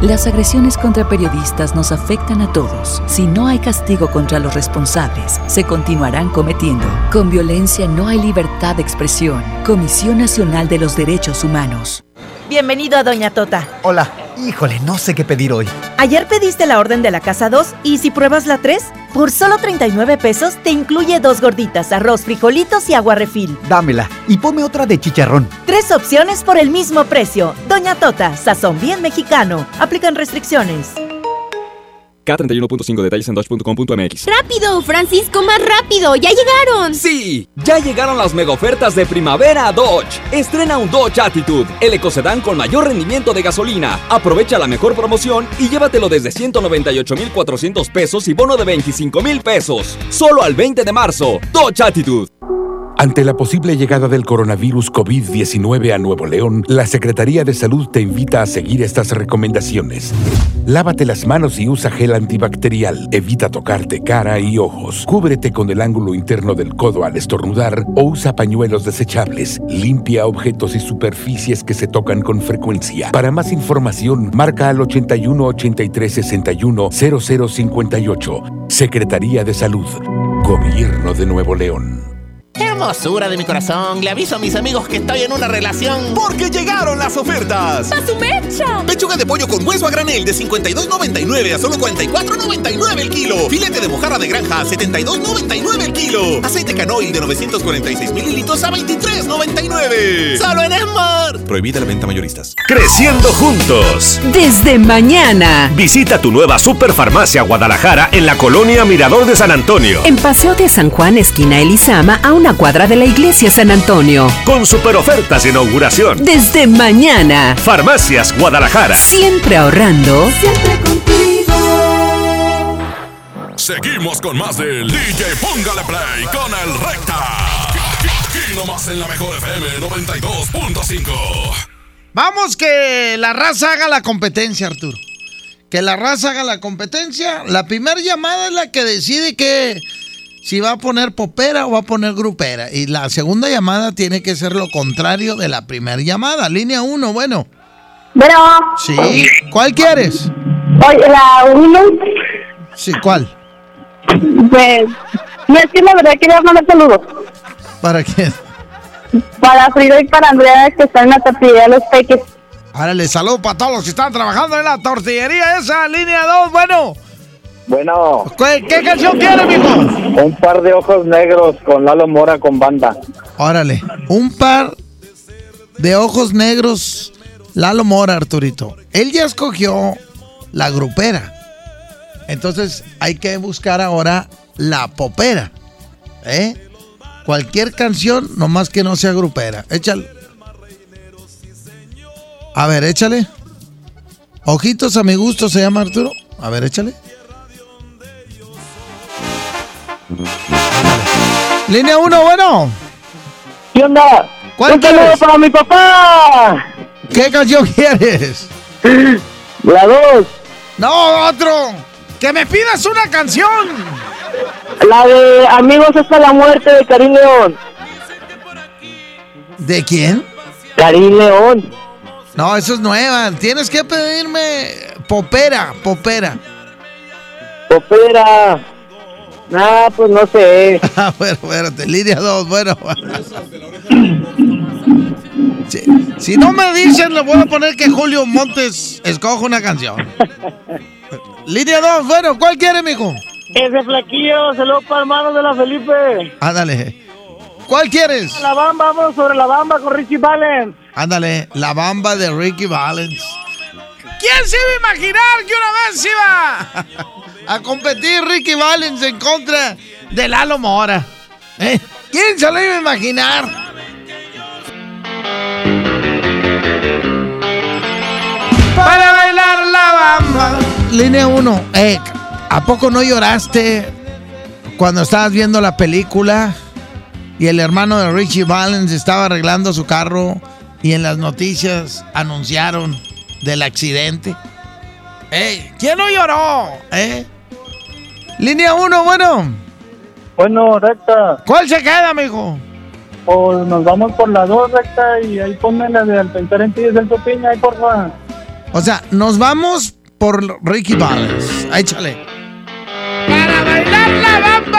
Las agresiones contra periodistas nos afectan a todos. Si no hay castigo contra los responsables, se continuarán cometiendo. Con violencia no hay libertad de expresión. Comisión Nacional de los Derechos Humanos. Bienvenido a Doña Tota. Hola. Híjole, no sé qué pedir hoy. Ayer pediste la orden de la casa 2 y si pruebas la 3, por solo 39 pesos te incluye dos gorditas, arroz, frijolitos y agua refil. Dámela y ponme otra de chicharrón. Tres opciones por el mismo precio. Doña Tota, sazón bien mexicano. Aplican restricciones. K31.5 detalles en dodge.com.mx. ¡Rápido, Francisco, más rápido! ¡Ya llegaron! Sí, ya llegaron las mega ofertas de primavera a Dodge. Estrena un Dodge Attitude, el ecocedán con mayor rendimiento de gasolina. Aprovecha la mejor promoción y llévatelo desde 198,400 pesos y bono de 25,000 pesos. Solo al 20 de marzo. Dodge Attitude. Ante la posible llegada del coronavirus COVID-19 a Nuevo León, la Secretaría de Salud te invita a seguir estas recomendaciones. Lávate las manos y usa gel antibacterial. Evita tocarte cara y ojos. Cúbrete con el ángulo interno del codo al estornudar o usa pañuelos desechables. Limpia objetos y superficies que se tocan con frecuencia. Para más información, marca al 81 83 61 0058. Secretaría de Salud. Gobierno de Nuevo León. Hermosura de mi corazón, le aviso a mis amigos que estoy en una relación. Porque llegaron las ofertas. ¡A su mecha! Pechuga de pollo con hueso a granel de 52.99 a solo 44.99 el kilo. Filete de mojarra de granja a 72.99 el kilo. Aceite canoil de 946 mililitros a 23.99. Solo en Esmar. Prohibida la venta mayoristas. Creciendo juntos. Desde mañana. Visita tu nueva Superfarmacia Guadalajara en la colonia Mirador de San Antonio. En Paseo de San Juan, esquina Elizama, a una cuadra de la iglesia San Antonio. Con super ofertas de inauguración. Desde mañana. Farmacias Guadalajara. Siempre ahorrando. Siempre contigo. Seguimos con más del DJ Póngale Play con el Recta. Aquí nomás en la mejor FM 92.5. Vamos que la raza haga la competencia, Arturo. Que la raza haga la competencia. La primera llamada es la que decide que si va a poner popera o va a poner grupera. Y la segunda llamada tiene que ser lo contrario de la primera llamada. Línea 1, bueno. Bueno. Sí. ¿Cuál quieres? Oye, la 1. Sí, ¿cuál? Pues, no es que la verdad quería mandar saludos. ¿Para quién? Para Frida y para Andrea que están en la tortillería de los peques. Árale, saludo para todos los que están trabajando en la tortillería esa, línea 2, bueno. Bueno. ¿Qué, qué canción quiere, mijo? Un par de ojos negros con Lalo Mora con banda. Órale, un par de ojos negros, Lalo Mora, Arturito. Él ya escogió la grupera. Entonces hay que buscar ahora la popera. ¿Eh? Cualquier canción, nomás que no sea grupera. Échale. A ver, échale. Ojitos a mi gusto se llama Arturo. A ver, échale. Línea 1, bueno. ¿Qué onda? ¿Cuál Un saludo quieres? para mi papá. ¿Qué canción quieres? La 2. No, otro. Que me pidas una canción. La de Amigos hasta la muerte de Karim León. ¿De quién? Karim León. No, eso es nueva. Tienes que pedirme popera, popera. Popera. Ah, pues no sé. Ah, bueno, espérate, línea 2, bueno. Si, si no me dicen, le voy a poner que Julio Montes escoja una canción. Línea 2, bueno, ¿cuál quiere, mijo? Ese flaquillo, saludo para hermanos de la Felipe. Ándale. ¿Cuál quieres? La bamba, vamos sobre la bamba con Richie Valens. Ándale, la bamba de Ricky Valens. ¿Quién se iba a imaginar que una vez iba a competir Ricky Valens en contra de Lalo Mora? ¿Eh? ¿Quién se lo iba a imaginar? Para bailar la bamba. Línea 1. Eh, ¿A poco no lloraste cuando estabas viendo la película y el hermano de Richie Valens estaba arreglando su carro y en las noticias anunciaron del accidente? Ey, ¿Quién no lloró? ¿Eh? Línea 1, bueno. Bueno, recta. ¿Cuál se queda, mijo? Pues nos vamos por la 2, recta, y ahí ponme la de Al pensar en ti de Celso Piña, ahí porfa. O sea, nos vamos por Ricky Valens. Échale. Para bailar la bamba.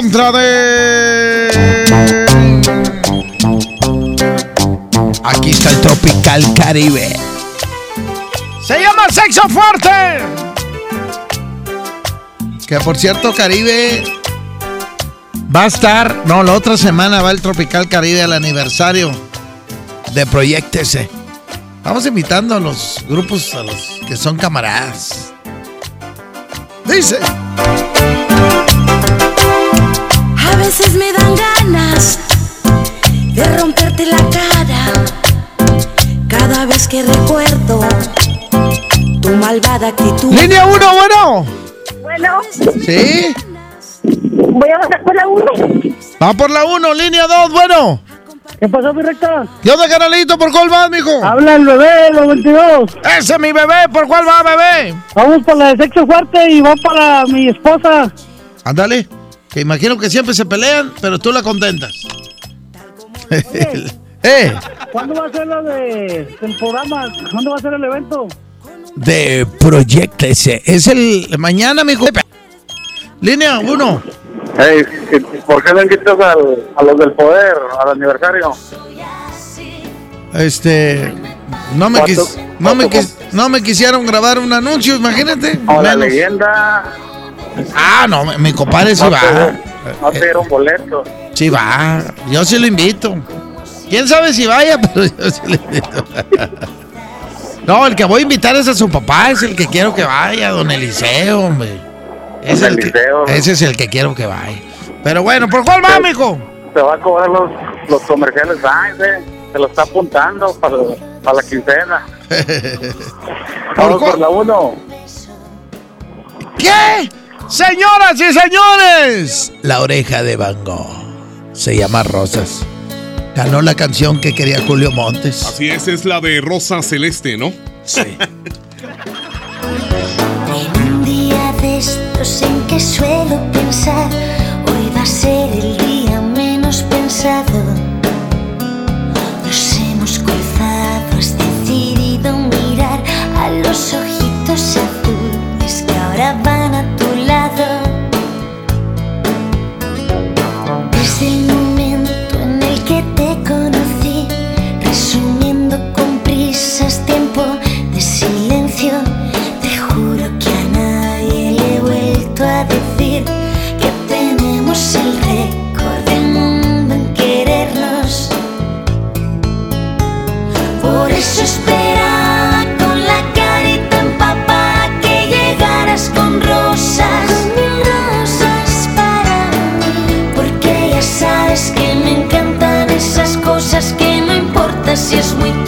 Contra de. Aquí está el Tropical Caribe. Se llama Sexo Fuerte. Que por cierto, Caribe va a estar. No, la otra semana va el Tropical Caribe al aniversario de Proyectese. Vamos invitando a los grupos, a los que son camaradas. Dice. A veces me dan ganas de romperte la cara. Cada vez que recuerdo tu malvada actitud. Línea 1, bueno. Bueno, ¿Sí? voy a pasar por la 1. Va por la 1, línea 2, bueno. ¿Qué pasó, mi recta? ¿Qué onda, canalito? ¿Por cuál vas, mijo? Habla el bebé, los 22. Ese es mi bebé, ¿por cuál va, bebé? Vamos por la de sexo fuerte y va para mi esposa. Ándale. Que imagino que siempre se pelean, pero tú la contentas. eh, ¿Cuándo va a ser la de el programa? ¿Cuándo va a ser el evento? de Proyectese. Es el mañana, mijo. Línea 1. Hey, ¿por qué no invitas al, a los del poder al aniversario? Este. No me, ¿Cuánto- quis- no, me quis- no me quisieron grabar un anuncio, imagínate. O la Menos. leyenda. Ah, no, mi- compadre sí No va. No te dieron boleto. Sí va. Yo sí lo invito. Quién sabe si vaya, pero yo sí lo invito. No, el que voy a invitar es a su papá, es el que quiero que vaya, don Eliseo, hombre. Es Don el que- Eliseo. ese es el que quiero que vaya. Pero bueno, ¿por cuál va, mijo? Te va a cobrar los, los comerciales eh. Se lo está apuntando para, para la quincena. Vamos por la 1. ¿Qué? Señoras y señores, la oreja de Van Gogh se llama Rosas. Ganó la canción que quería Julio Montes. Así es, es la de Rosa Celeste, ¿no? Sí. Un día de estos en que suelo pensar, hoy va a ser el día menos pensado. Nos hemos cruzado, has decidido mirar a los ojitos azules que ahora van no importa si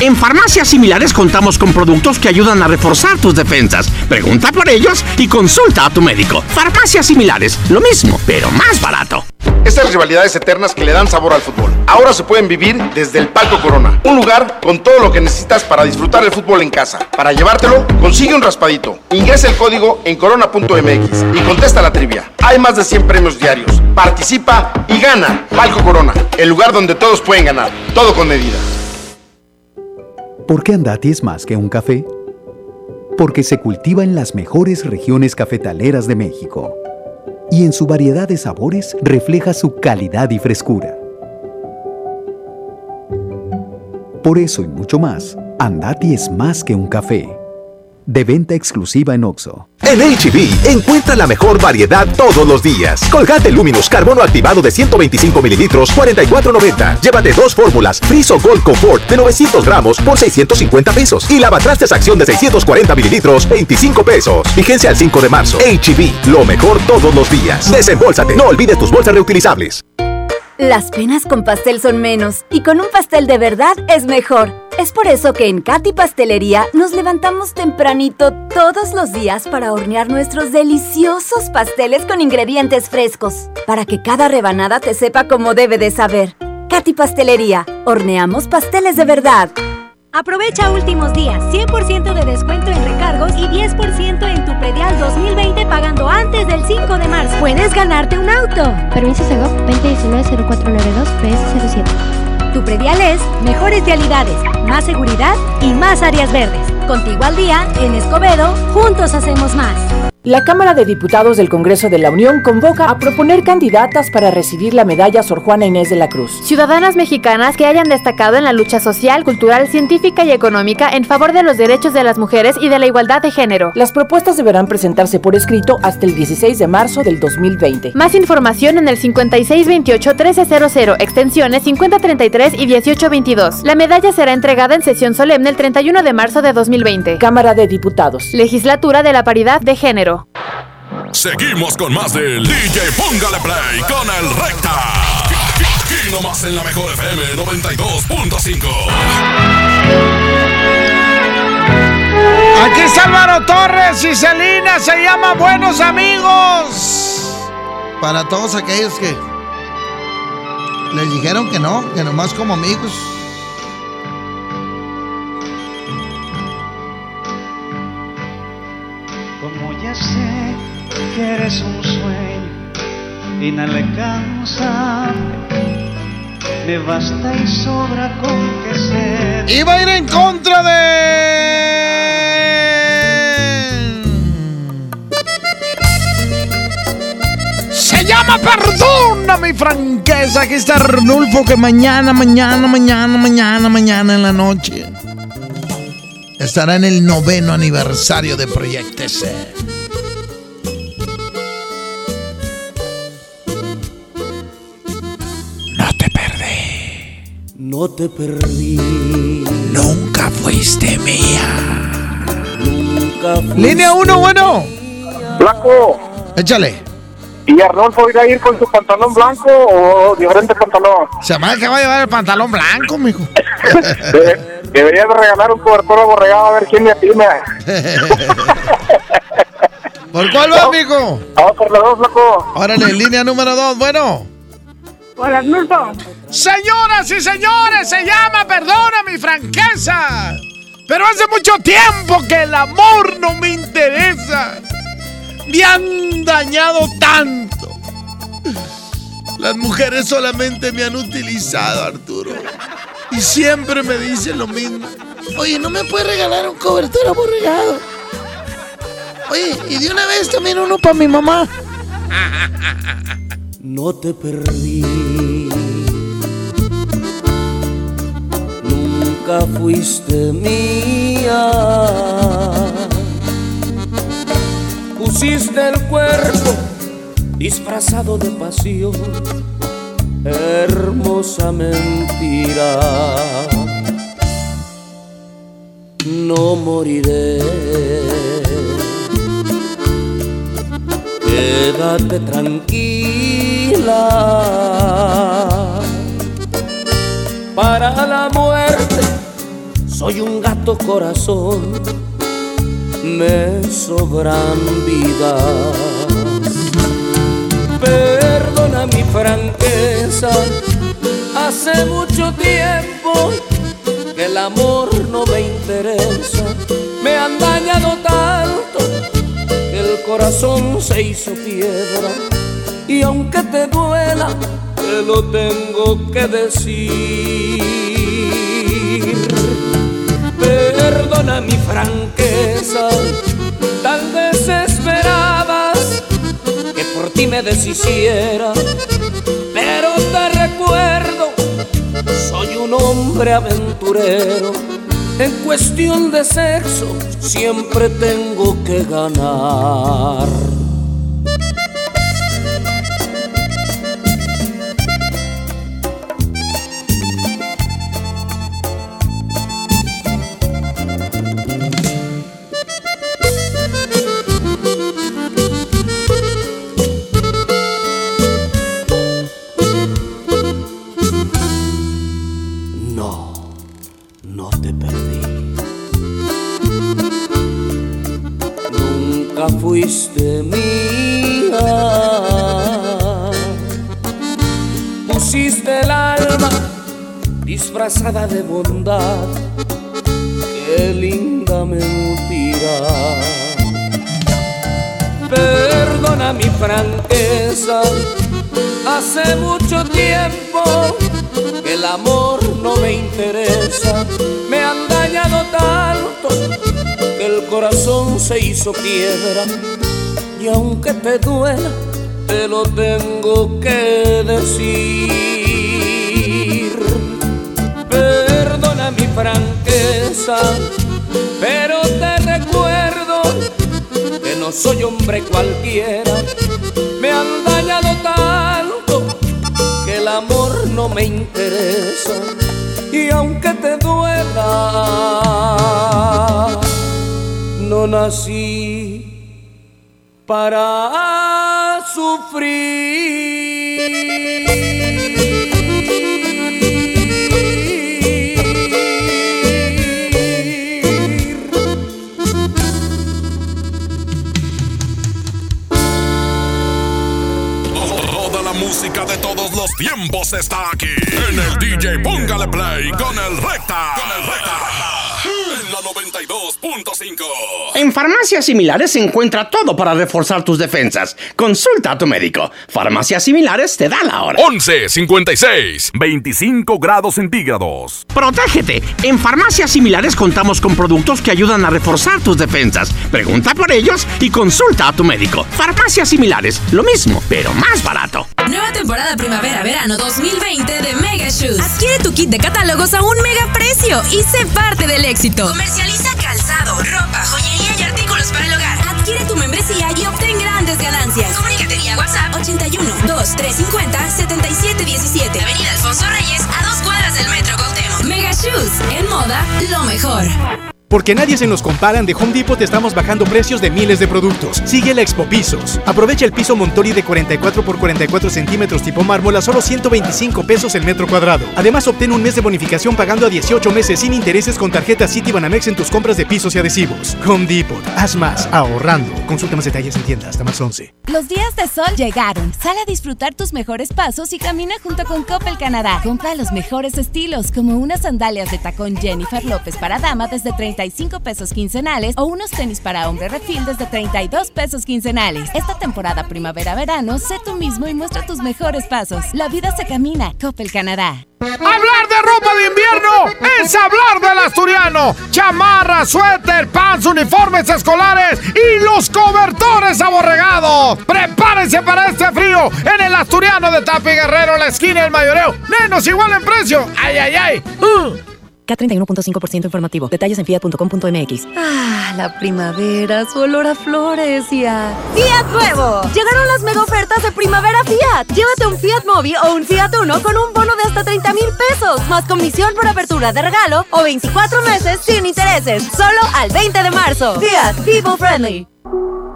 En farmacias similares contamos con productos que ayudan a reforzar tus defensas. Pregunta por ellos y consulta a tu médico. Farmacias similares, lo mismo, pero más barato. Estas rivalidades eternas que le dan sabor al fútbol. Ahora se pueden vivir desde el Palco Corona, un lugar con todo lo que necesitas para disfrutar el fútbol en casa. Para llevártelo, consigue un raspadito. Ingresa el código en corona.mx y contesta la trivia. Hay más de 100 premios diarios. Participa y gana. Palco Corona, el lugar donde todos pueden ganar. Todo con medida. ¿Por qué Andati es más que un café? Porque se cultiva en las mejores regiones cafetaleras de México y en su variedad de sabores refleja su calidad y frescura. Por eso y mucho más, Andati es más que un café. De venta exclusiva en Oxo. En HB, encuentra la mejor variedad todos los días. Colgate Luminous Carbono activado de 125 mililitros, 44.90. Llévate dos fórmulas, Friso Gold Comfort de 900 gramos por 650 pesos. Y lavatrastes acción de 640 mililitros, 25 pesos. Vigencia al 5 de marzo. HB, lo mejor todos los días. Desembolsate, no olvides tus bolsas reutilizables. Las penas con pastel son menos y con un pastel de verdad es mejor. Es por eso que en Katy Pastelería nos levantamos tempranito todos los días para hornear nuestros deliciosos pasteles con ingredientes frescos, para que cada rebanada te sepa como debe de saber. Katy Pastelería, horneamos pasteles de verdad. Aprovecha últimos días, 100% de descuento en recargos y 10% en tu predial 2020 pagando antes del 5 de marzo. Puedes ganarte un auto. Permiso Segov 2019-0492 PS07. Tu predial es mejores vialidades, más seguridad y más áreas verdes. Contigo al día, en Escobedo, juntos hacemos más. La Cámara de Diputados del Congreso de la Unión convoca a proponer candidatas para recibir la medalla Sor Juana Inés de la Cruz. Ciudadanas mexicanas que hayan destacado en la lucha social, cultural, científica y económica en favor de los derechos de las mujeres y de la igualdad de género. Las propuestas deberán presentarse por escrito hasta el 16 de marzo del 2020. Más información en el 5628-1300, extensiones 5033 y 1822. La medalla será entregada en sesión solemne el 31 de marzo de 2020. Cámara de Diputados. Legislatura de la Paridad de Género. Seguimos con más del DJ Póngale Play con el Recta. Aquí nomás en la mejor FM 92.5. Aquí está Álvaro Torres y Celina, se llama Buenos Amigos. Para todos aquellos que les dijeron que no, que nomás como amigos. Ya sé que eres un sueño inalcanzable, me basta y sobra con que ser. Iba a ir en contra de. Se llama Perdona mi franqueza. Aquí está Arnulfo que mañana, mañana, mañana, mañana, mañana en la noche estará en el noveno aniversario de Proyecto S. No te perdí. Nunca fuiste mía. Nunca fuiste Línea 1, bueno. Blanco. Échale. ¿Y Arnolfo irá a ir con su pantalón blanco o diferente pantalón? Se me que va a llevar el pantalón blanco, mijo. De- debería de regalar un cobertor aborregado a ver quién le atina. ¿Por cuál va, mijo? Vamos por la dos, loco. Órale, línea número 2, bueno. Hola, Arnulfo. Señoras y señores, se llama Perdona mi franqueza. Pero hace mucho tiempo que el amor no me interesa. Me han dañado tanto. Las mujeres solamente me han utilizado, Arturo. Y siempre me dicen lo mismo. Oye, ¿no me puedes regalar un cobertor aborregado? Oye, y de una vez también uno para mi mamá. No te perdí. Fuiste mía. Pusiste el cuerpo disfrazado de pasión. Hermosa mentira. No moriré. quédate tranquila. Para la muerte. Soy un gato corazón, me sobran vidas. Perdona mi franqueza, hace mucho tiempo que el amor no me interesa, me han dañado tanto que el corazón se hizo piedra. Y aunque te duela, te lo tengo que decir. Perdona mi franqueza, tal vez esperabas que por ti me deshiciera, pero te recuerdo, soy un hombre aventurero. En cuestión de sexo siempre tengo que ganar. Disfrazada de bondad. Qué linda mentira. Perdona mi franqueza. Hace mucho tiempo que el amor no me interesa. Me han dañado tanto que el corazón se hizo piedra. Y aunque te duela, te lo tengo que decir. Franqueza, pero te recuerdo que no soy hombre cualquiera. Me han dañado tanto que el amor no me interesa. Y aunque te duela, no nací para tiempos está aquí. En el DJ Póngale Play con el Recta. Con el Recta. En la 92.5. En farmacias similares se encuentra todo para reforzar tus defensas. Consulta a tu médico. Farmacias similares te da la hora. 11 56 25 grados centígrados. Protégete. En farmacias similares contamos con productos que ayudan a reforzar tus defensas. Pregunta por ellos y consulta a tu médico. Farmacias similares, lo mismo, pero más barato. Nueva temporada primavera-verano 2020 de Mega Shoes. Adquiere tu kit de catálogos a un mega precio y sé parte del éxito. Comercializa calzado, ropa, joyería y artículos para el hogar. Adquiere tu membresía y obtén grandes ganancias. Comunícate vía WhatsApp 81 2350 7717. Avenida Alfonso Reyes, a dos cuadras del Metro Cuauhtémoc. Mega Shoes, en moda, lo mejor. Porque nadie se nos comparan, de Home Depot estamos bajando precios de miles de productos. Sigue la Expo Pisos. Aprovecha el piso Montori de 44 por 44 centímetros tipo mármol a solo 125 pesos el metro cuadrado. Además, obtén un mes de bonificación pagando a 18 meses sin intereses con tarjeta City Banamex en tus compras de pisos y adhesivos. Home Depot. Haz más ahorrando. Consulta más detalles en tienda hasta más 11. Los días de sol llegaron. Sal a disfrutar tus mejores pasos y camina junto con Coppel Canadá. Compra los mejores estilos, como unas sandalias de tacón Jennifer López para dama desde 35 pesos quincenales o unos tenis para hombre refil desde 32 pesos quincenales. Esta temporada primavera-verano, sé tú mismo y muestra tus mejores pasos. La vida se camina. Coppel Canadá. Hablar de ropa de invierno es hablar del asturiano. Chamarra, suéter, pants, uniformes escolares y los cobertores aborregados. Prepárense para este frío en el asturiano de Tapi Guerrero, la esquina del mayoreo. Menos igual en precio. ¡Ay, ay, ay! Uh. K31.5% informativo. Detalles en fiat.com.mx. Ah, la primavera, su olor a flores y a... ¡Fiat Nuevo! Llegaron las mega ofertas de primavera Fiat. Llévate un Fiat Mobi o un Fiat Uno con un bono de hasta 30 mil pesos, más comisión por apertura de regalo o 24 meses sin intereses. Solo al 20 de marzo. Fiat, people friendly.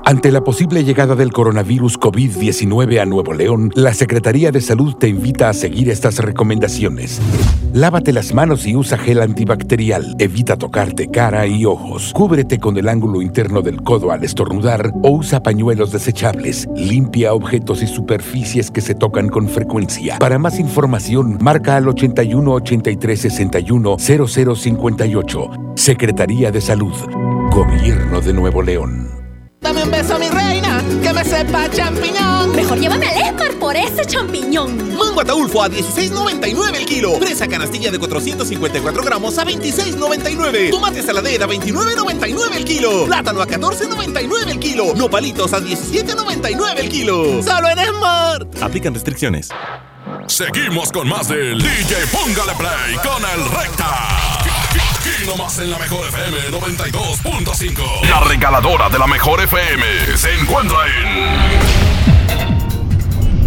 Ante la posible llegada del coronavirus COVID-19 a Nuevo León, la Secretaría de Salud te invita a seguir estas recomendaciones. Lávate las manos y usa gel antibacterial. Evita tocarte cara y ojos. Cúbrete con el ángulo interno del codo al estornudar o usa pañuelos desechables. Limpia objetos y superficies que se tocan con frecuencia. Para más información, marca al 81 83 61 0058. Secretaría de Salud. Gobierno de Nuevo León. Dame un beso, mi reina, que me sepa champiñón. Mejor llévame al Esmar por ese champiñón. Mango ataulfo a 16.99 el kilo. Fresa canastilla de 454 gramos a 26.99. Tomate saladera a 29.99 el kilo. Plátano a 14.99 el kilo. Nopalitos a 17.99 el kilo. Solo en Smart. Aplican restricciones. Seguimos con más del DJ Póngale Play con el Recta. Aquí nomás en la mejor FM 92.5. La regaladora de la mejor FM se encuentra en.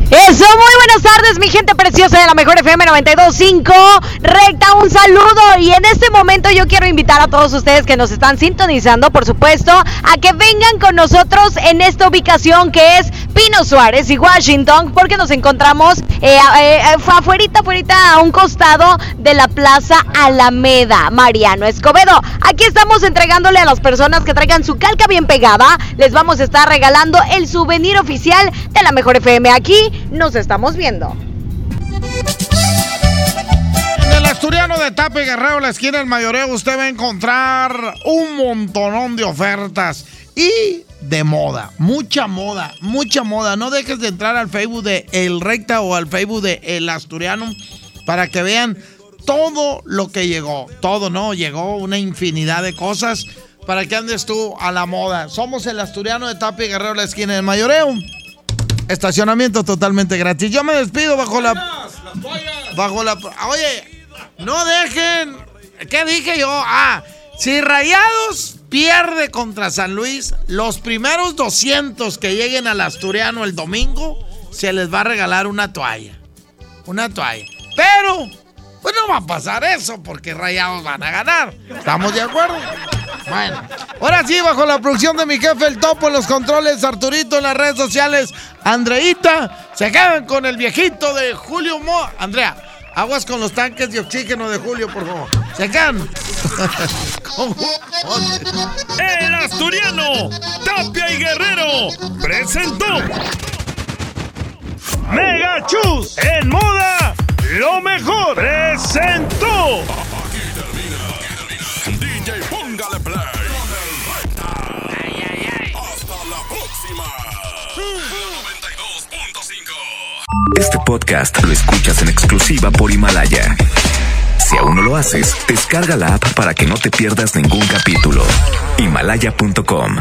Eso, muy buenas tardes, mi gente preciosa de la mejor FM 925. Recta, un saludo. Y en este momento yo quiero invitar a todos ustedes que nos están sintonizando, por supuesto, a que vengan con nosotros en esta ubicación que es Pino Suárez y Washington, porque nos encontramos eh, eh, afuerita, afuerita, a un costado de la Plaza Alameda, Mariano Escobedo. Aquí estamos entregándole a las personas que traigan su calca bien pegada. Les vamos a estar regalando el souvenir oficial de la mejor FM aquí nos estamos viendo. En el Asturiano de Tape Guerrero, la esquina del Mayoreo, usted va a encontrar un montonón de ofertas y de moda, mucha moda, mucha moda. No dejes de entrar al Facebook de El Recta o al Facebook de El Asturiano para que vean todo lo que llegó. Todo, ¿no? Llegó una infinidad de cosas para que andes tú a la moda. Somos el Asturiano de Tape Guerrero, la esquina del Mayoreo. Estacionamiento totalmente gratis. Yo me despido bajo la. Bajo la. Oye, no dejen. ¿Qué dije yo? Ah, si Rayados pierde contra San Luis, los primeros 200 que lleguen al Asturiano el domingo, se les va a regalar una toalla. Una toalla. Pero, pues no va a pasar eso porque Rayados van a ganar. ¿Estamos de acuerdo? Bueno, ahora sí, bajo la producción de mi jefe, el topo en los controles, Arturito en las redes sociales, Andreita, se quedan con el viejito de Julio Mo. Andrea, aguas con los tanques de oxígeno de Julio, por favor. Se quedan. el asturiano, Tapia y Guerrero, presentó Mega Chus en moda, lo mejor, presentó. DJ Póngale Play con el Recta. Ay, ay, ay. Hasta la próxima. 92.5. Este podcast lo escuchas en exclusiva por Himalaya. Si aún no lo haces, descarga la app para que no te pierdas ningún capítulo. Himalaya.com